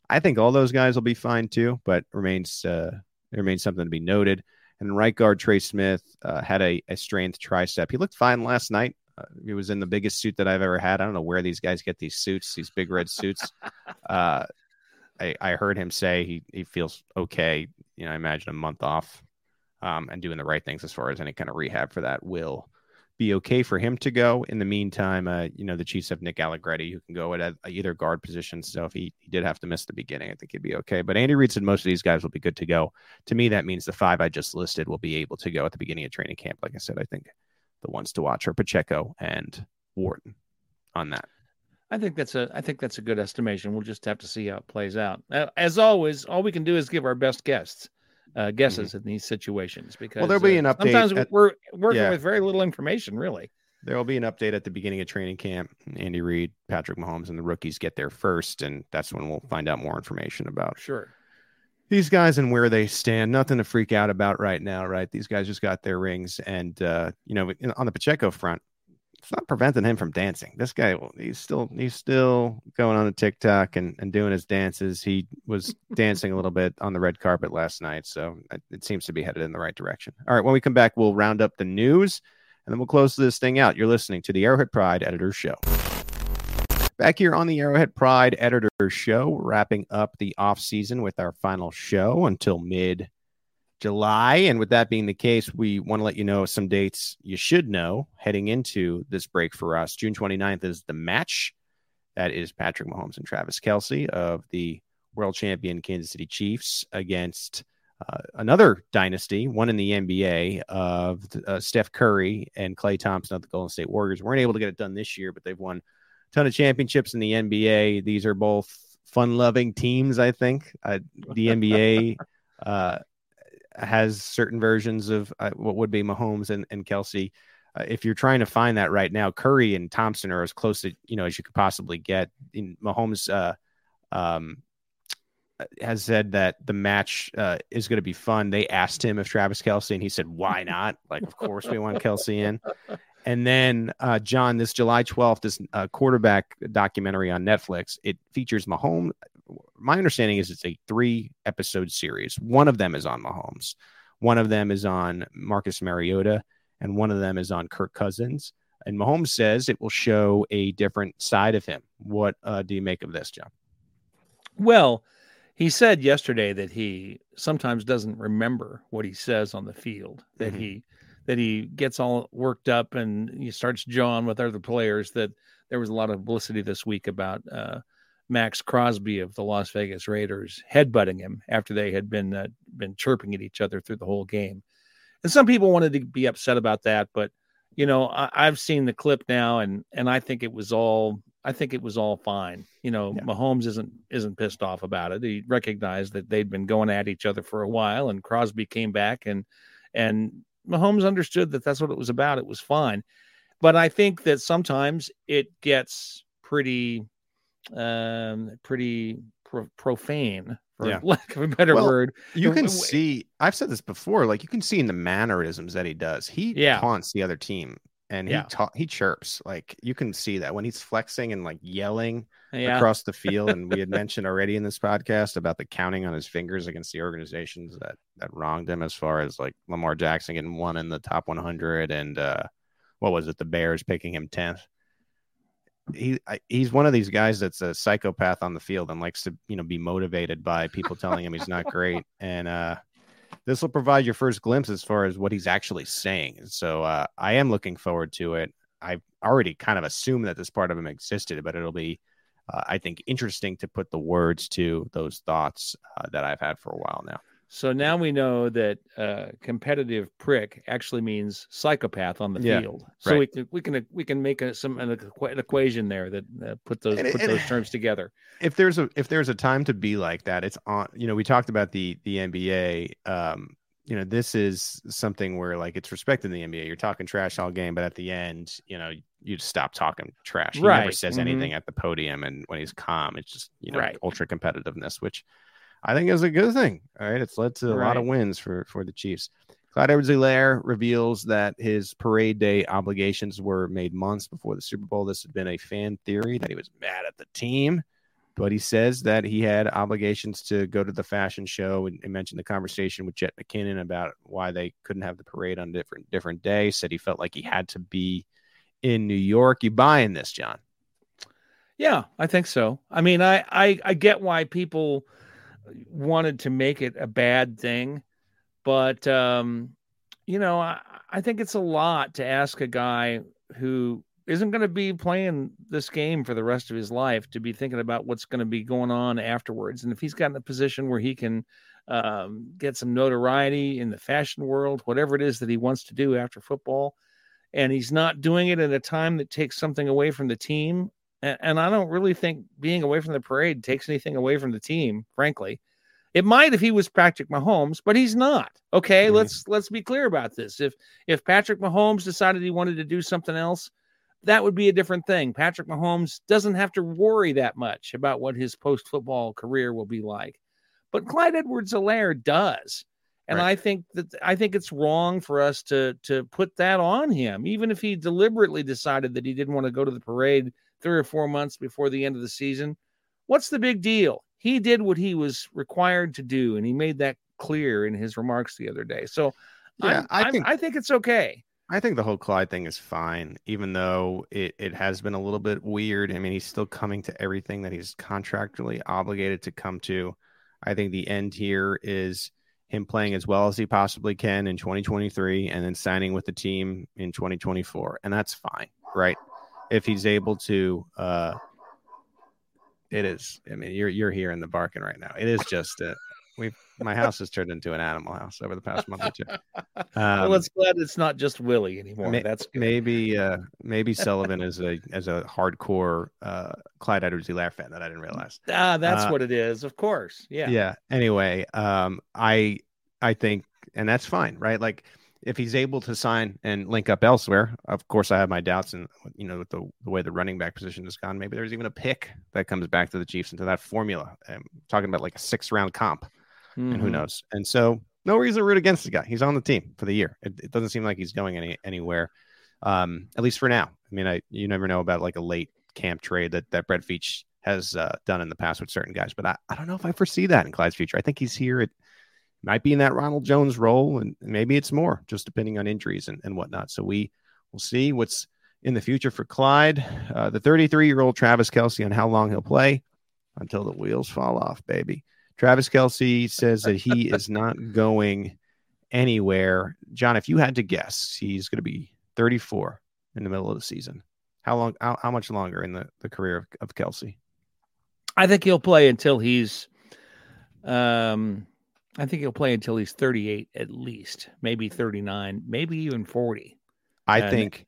I think all those guys will be fine too, but remains uh, remains something to be noted. And right guard Trey Smith uh, had a, a strained tricep. He looked fine last night. He was in the biggest suit that I've ever had. I don't know where these guys get these suits, these big red suits. Uh, I, I heard him say he, he feels okay. You know, I imagine a month off um, and doing the right things as far as any kind of rehab for that will be okay for him to go. In the meantime, uh, you know, the Chiefs have Nick Allegretti who can go at either guard position. So if he, he did have to miss the beginning, I think he'd be okay. But Andy Reid said most of these guys will be good to go. To me, that means the five I just listed will be able to go at the beginning of training camp. Like I said, I think the ones to watch are Pacheco and Wharton on that. I think that's a I think that's a good estimation. We'll just have to see how it plays out. As always, all we can do is give our best guests uh, guesses mm-hmm. in these situations because well, there'll be an uh, update. Sometimes at, we're working yeah. with very little information, really. There will be an update at the beginning of training camp. Andy Reid, Patrick Mahomes, and the rookies get there first, and that's when we'll find out more information about sure these guys and where they stand. Nothing to freak out about right now, right? These guys just got their rings, and uh, you know, on the Pacheco front, it's not preventing him from dancing. This guy, he's still he's still going on the TikTok and, and doing his dances. He was dancing a little bit on the red carpet last night, so it seems to be headed in the right direction. All right, when we come back, we'll round up the news and then we'll close this thing out. You're listening to the Arrowhead Pride Editor Show. Back here on the Arrowhead Pride Editor Show, wrapping up the off season with our final show until mid July. And with that being the case, we want to let you know some dates you should know heading into this break for us. June 29th is the match. That is Patrick Mahomes and Travis Kelce of the world champion Kansas City Chiefs against uh, another dynasty, one in the NBA of uh, Steph Curry and Klay Thompson of the Golden State Warriors. We weren't able to get it done this year, but they've won ton of championships in the NBA. These are both fun-loving teams, I think. Uh, the NBA uh, has certain versions of uh, what would be Mahomes and, and Kelce. Uh, if you're trying to find that right now, Curry and Thompson are as close to you know as you could possibly get. In Mahomes, um, has said that the match uh, is going to be fun. They asked him if Travis Kelce, and he said, "Why not? Like, of course we want Kelce in." And then, uh, John, this July 12th, this uh, quarterback documentary on Netflix. It features Mahomes. My understanding is it's a three episode series. One of them is on Mahomes, one of them is on Marcus Mariota, and one of them is on Kirk Cousins. And Mahomes says it will show a different side of him. What uh, do you make of this, John? Well, he said yesterday that he sometimes doesn't remember what he says on the field, that mm-hmm. he that he gets all worked up and he starts jawing with other players. That there was a lot of publicity this week about uh, Maxx Crosby of the Las Vegas Raiders headbutting him after they had been uh, been chirping at each other through the whole game. And some people wanted to be upset about that, but you know I, I've seen the clip now, and and I think it was all I think it was all fine. You know, yeah. Mahomes isn't isn't pissed off about it. He recognized that they'd been going at each other for a while, and Crosby came back and and Mahomes understood that that's what it was about. It was fine, but I think that sometimes it gets pretty, um, pretty pro- profane, for yeah. lack of a better well, word. You can see. I've said this before. Like you can see in the mannerisms that he does. He yeah. taunts the other team and yeah. he ta- he chirps like you can see that when he's flexing and like yelling yeah. across the field and we had mentioned already in this podcast about the counting on his fingers against the organizations that that wronged him as far as like Lamar Jackson getting one in the top 100 and uh what was it the Bears picking him 10th he he's one of these guys that's a psychopath on the field and likes to you know be motivated by people telling him he's not great and uh this will provide your first glimpse as far as what he's actually saying. So uh, I am looking forward to it. I've already kind of assumed that this part of him existed, but it'll be, uh, I think, interesting to put the words to those thoughts uh, that I've had for a while now. So now we know that uh, competitive prick actually means psychopath on the yeah, field. So right. we can we can we can make a, some an, an equation there that uh, put those and, put and, those terms together. If there's a if there's a time to be like that, it's on. You know, we talked about the the NBA. Um, you know, this is something where like it's respected in the NBA. You're talking trash all game, but at the end, you know, you just stop talking trash. He right. never says mm-hmm. anything at the podium, and when he's calm, it's just you know right. ultra competitiveness, which I think is a good thing. All right. It's led to a right. lot of wins for, for the Chiefs. Clyde Edwards Helaire reveals that his parade day obligations were made months before the Super Bowl. This had been a fan theory that he was mad at the team, but he says that he had obligations to go to the fashion show and, and mentioned the conversation with Jet McKinnon about why they couldn't have the parade on different different day. Said he felt like he had to be in New York. You buying this, John? Yeah, I think so. I mean, I I, I get why people wanted to make it a bad thing, but um, you know, I, I think it's a lot to ask a guy who isn't going to be playing this game for the rest of his life to be thinking about what's going to be going on afterwards. And if he's got in a position where he can um, get some notoriety in the fashion world, whatever it is that he wants to do after football, and he's not doing it at a time that takes something away from the team, and, and I don't really think being away from the parade takes anything away from the team, frankly. It might if he was Patrick Mahomes, but he's not. Okay, mm-hmm. let's let's be clear about this. If if Patrick Mahomes decided he wanted to do something else, that would be a different thing. Patrick Mahomes doesn't have to worry that much about what his post football career will be like. But Clyde Edwards Helaire does. And right. I think that I think it's wrong for us to to put that on him, even if he deliberately decided that he didn't want to go to the parade three or four months before the end of the season. What's the big deal? He did what he was required to do, and he made that clear in his remarks the other day. So, yeah, i think I think it's okay. I think the whole Clyde thing is fine, even though it, it has been a little bit weird. I mean, he's still coming to everything that he's contractually obligated to come to. I think the end here is him playing as well as he possibly can in 2023 and then signing with the team in 2024. And that's fine, right? If he's able to uh it is i mean you're you're hearing the barking right now it is just a we've my house has turned into an animal house over the past month or two. well, Um, let's glad it's not just Willie anymore. May- That's good. maybe uh maybe Sullivan is a as a hardcore uh Clyde Edwards Helaire fan that I didn't realize. ah, that's uh, what it is. Of course. Yeah. Yeah. Anyway, um I I think and that's fine, right? Like if he's able to sign and link up elsewhere, of course I have my doubts and you know with the, the way the running back position has gone, maybe there's even a pick that comes back to the Chiefs into that formula. I'm talking about like a six round comp and who Mhm. knows. And so no reason to root against the guy. He's on the team for the year. It, it doesn't seem like he's going any anywhere, um, at least for now. I mean, I you never know about like a late camp trade that that Brett Veach has uh, done in the past with certain guys, but I, I don't know if I foresee that in Clyde's future. I think he's here. It might be in that Ronald Jones role, and maybe it's more, just depending on injuries and, and whatnot. So we will see what's in the future for Clyde, uh, the 33 year old Travis Kelce, on how long he'll play until the wheels fall off, baby. Travis Kelce says that he is not going anywhere. John, if you had to guess, he's going to be 34 in the middle of the season. How long? How, how much longer in the, the career of, of Kelce? I think he'll play until he's um I think he'll play until he's 38 at least, maybe 39, maybe even 40. I And- think,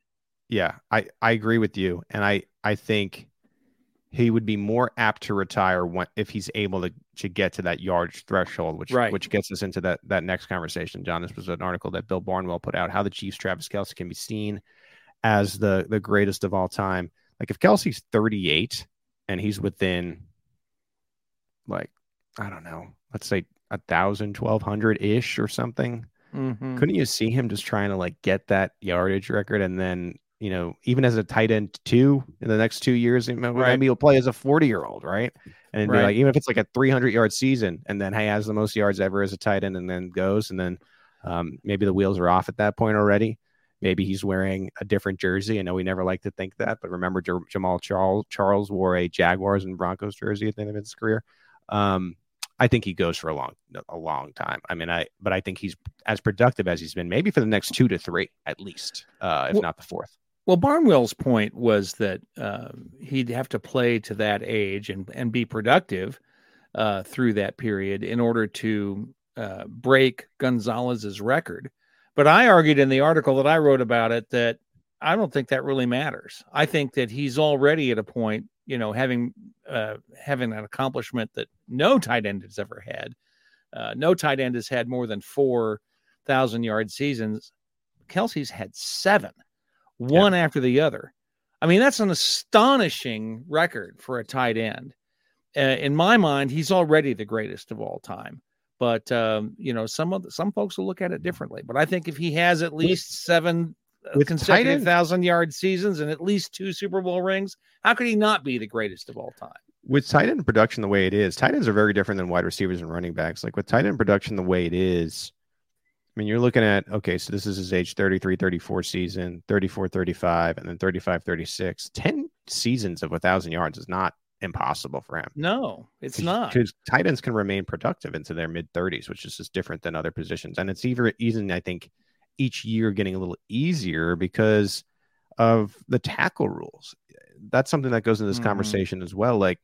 yeah, I, I agree with you, and I I think he would be more apt to retire when, if he's able to, to get to that yardage threshold, which Right. which gets us into that that next conversation. John, this was an article that Bill Barnwell put out, how the Chiefs Travis Kelce can be seen as the the greatest of all time. Like if Kelce's 38 and he's within like I don't know, let's say a thousand, twelve hundred ish or something. Mhm. Couldn't you see him just trying to like get that yardage record and then you know even as a tight end two in the next two years, maybe Right. he'll play as a forty year old, right? And be Right. like even if it's like a three hundred yard season, and then he has the most yards ever as a tight end, and then goes, and then um, maybe the wheels are off at that point already. Maybe he's wearing a different jersey. I know we never like to think that, but remember J- Jamaal Charles Charles wore a Jaguars and Broncos jersey at the end of his career. Um, I think he goes for a long, a long time. I mean, I, but I think he's as productive as he's been, maybe for the next two to three at least, uh, if Well- not the fourth. Well, Barnwell's point was that um, he'd have to play to that age and, and be productive uh, through that period in order to uh, break Gonzalez's record. But I argued in the article that I wrote about it that I don't think that really matters. I think that he's already at a point, you know, having uh, having an accomplishment that no tight end has ever had. Uh, no tight end has had more than four thousand yard seasons. Kelce's had seven one after the other. I mean, that's an astonishing record for a tight end. Uh, in my mind, he's already the greatest of all time. But um, you know, some of the, some folks will look at it differently. But I think if he has at least seven uh, with consecutive thousand yard seasons and at least two Super Bowl rings, how could he not be the greatest of all time? With tight end production the way it is, tight ends are very different than wide receivers and running backs. Like with tight end production the way it is, I mean, you're looking at, okay, so this is his age 33, 34 season, 34, 35, and then 35, 36. 10 seasons of a 1,000 yards is not impossible for him. No, it's not. Because tight ends can remain productive into their mid 30s, which is just different than other positions. And it's even, even, I think, each year getting a little easier because of the tackle rules. That's something that goes into this Mhm. conversation as well. Like,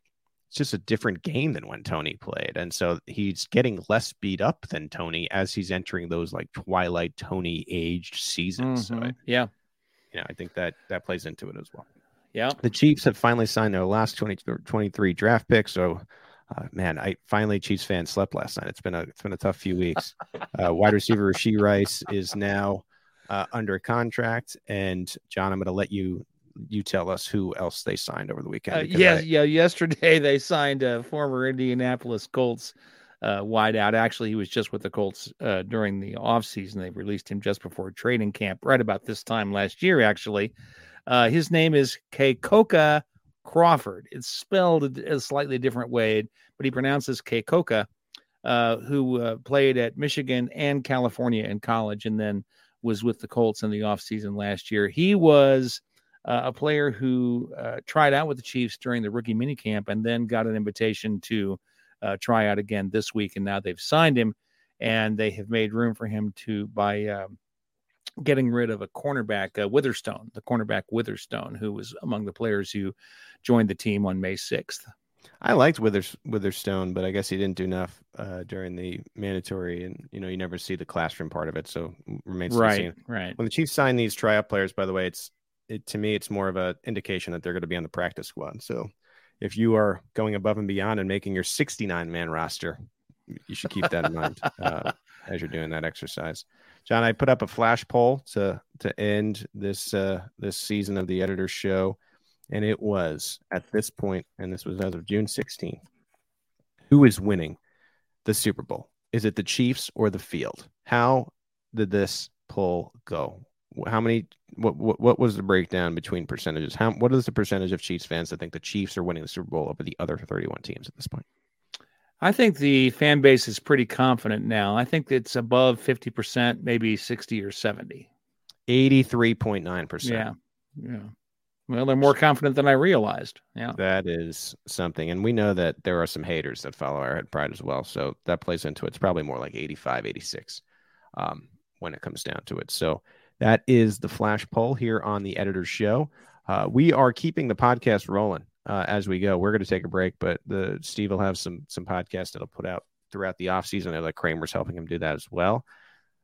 it's just a different game than when Tony played. And so he's getting less beat up than Tony as he's entering those like Twilight Tony aged seasons. So, I, Mhm. yeah, you know, I think that that plays into it as well. yeah. The Chiefs have finally signed their last 20, 23 draft pick. So, uh, man, I finally Chiefs fans slept last night. It's been a it's been a tough few weeks. uh, wide receiver Rashee Rice is now uh, under contract, and John, I'm going to let you you tell us who else they signed over the weekend. Uh, yes, I- yeah. Yesterday they signed a former Indianapolis Colts uh, wideout. Actually, he was just with the Colts uh, during the offseason. They released him just before training camp, right about this time last year. Actually, uh, his name is Kekoa Crawford. It's spelled a slightly different way, but he pronounces Kekoa, uh, who uh, played at Michigan and California in college, and then was with the Colts in the offseason last year. He was uh, a player who uh, tried out with the Chiefs during the rookie minicamp and then got an invitation to uh, try out again this week. And now they've signed him and they have made room for him to by um, getting rid of a cornerback, uh, Witherstone, the cornerback Witherstone, who was among the players who joined the team on May 6th. I liked Withers, Witherstone, but I guess he didn't do enough uh, during the mandatory, and you know you never see the classroom part of it, so remains right, to be seen. right. When the Chiefs sign these tryout players, by the way, it's it to me it's more of an indication that they're going to be on the practice squad. So if you are going above and beyond and making your 69 man roster, you should keep that in mind uh, as you're doing that exercise. John, I put up a flash poll to to end this uh, this season of the Editor's Show and it was at this point, and this was as of June 16th. Who is winning the Super Bowl? Is it the Chiefs or the field? How did this poll go? How many? What what, what was the breakdown between percentages? How what is the percentage of Chiefs fans that think the Chiefs are winning the Super Bowl over the other 31 teams at this point? I think the fan base is pretty confident now. I think it's above 50%, maybe 60 or 70. 83.9%. Yeah. Yeah. Well, they're more confident than I realized. Yeah. That is something. And we know that there are some haters that follow Arrowhead Pride as well. So that plays into it. It's probably more like 85, 86 um, when it comes down to it. So that is the flash poll here on the editor's show. Uh, we are keeping the podcast rolling uh, as we go. We're going to take a break, but the Steve will have some some podcasts that'll put out throughout the off season. Like Kramer's helping him do that as well.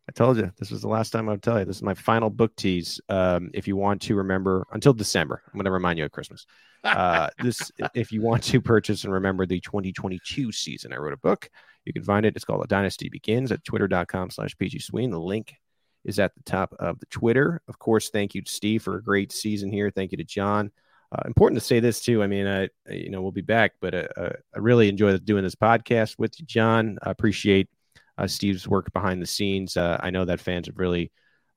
I told you this was the last time I would tell you. This is my final book tease. Um, if you want to remember until December, I'm going to remind you of Christmas. Uh, this, if you want to purchase and remember the 2022 season, I wrote a book. You can find it. It's called A Dynasty Begins at twitter.com slash PG The link is at the top of the Twitter. Of course, thank you to Steve for a great season here. Thank you to John. Uh, important to say this too. I mean, I you know we'll be back, but uh, uh I really enjoy doing this podcast with you, John. I appreciate uh, Steve's work behind the scenes. Uh, I know that fans have really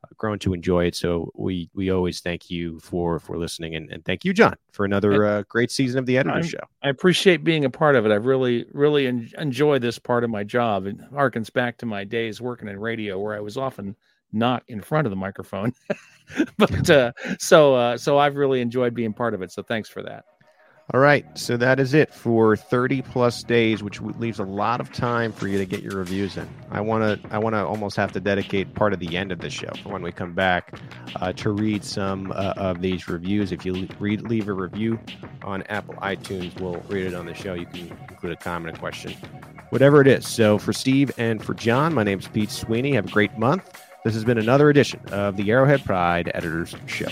uh, grown to enjoy it. So we we always thank you for for listening and, and thank you, John, for another uh, great season of the Editor I'm, Show. I appreciate being a part of it. I really really en- enjoy this part of my job. It harkens back to my days working in radio, where I was often not in front of the microphone. but uh, so uh, so I've really enjoyed being part of it. So thanks for that. All right, so that is it for 30 plus days, which leaves a lot of time for you to get your reviews in. I want to, I want to almost have to dedicate part of the end of the show for when we come back uh, to read some uh, of these reviews. If you read, leave a review on Apple iTunes, we'll read it on the show. You can include a comment, a question, whatever it is. So for Steve and for John, my name is Pete Sweeney. Have a great month. This has been another edition of the Arrowhead Pride Editors Show.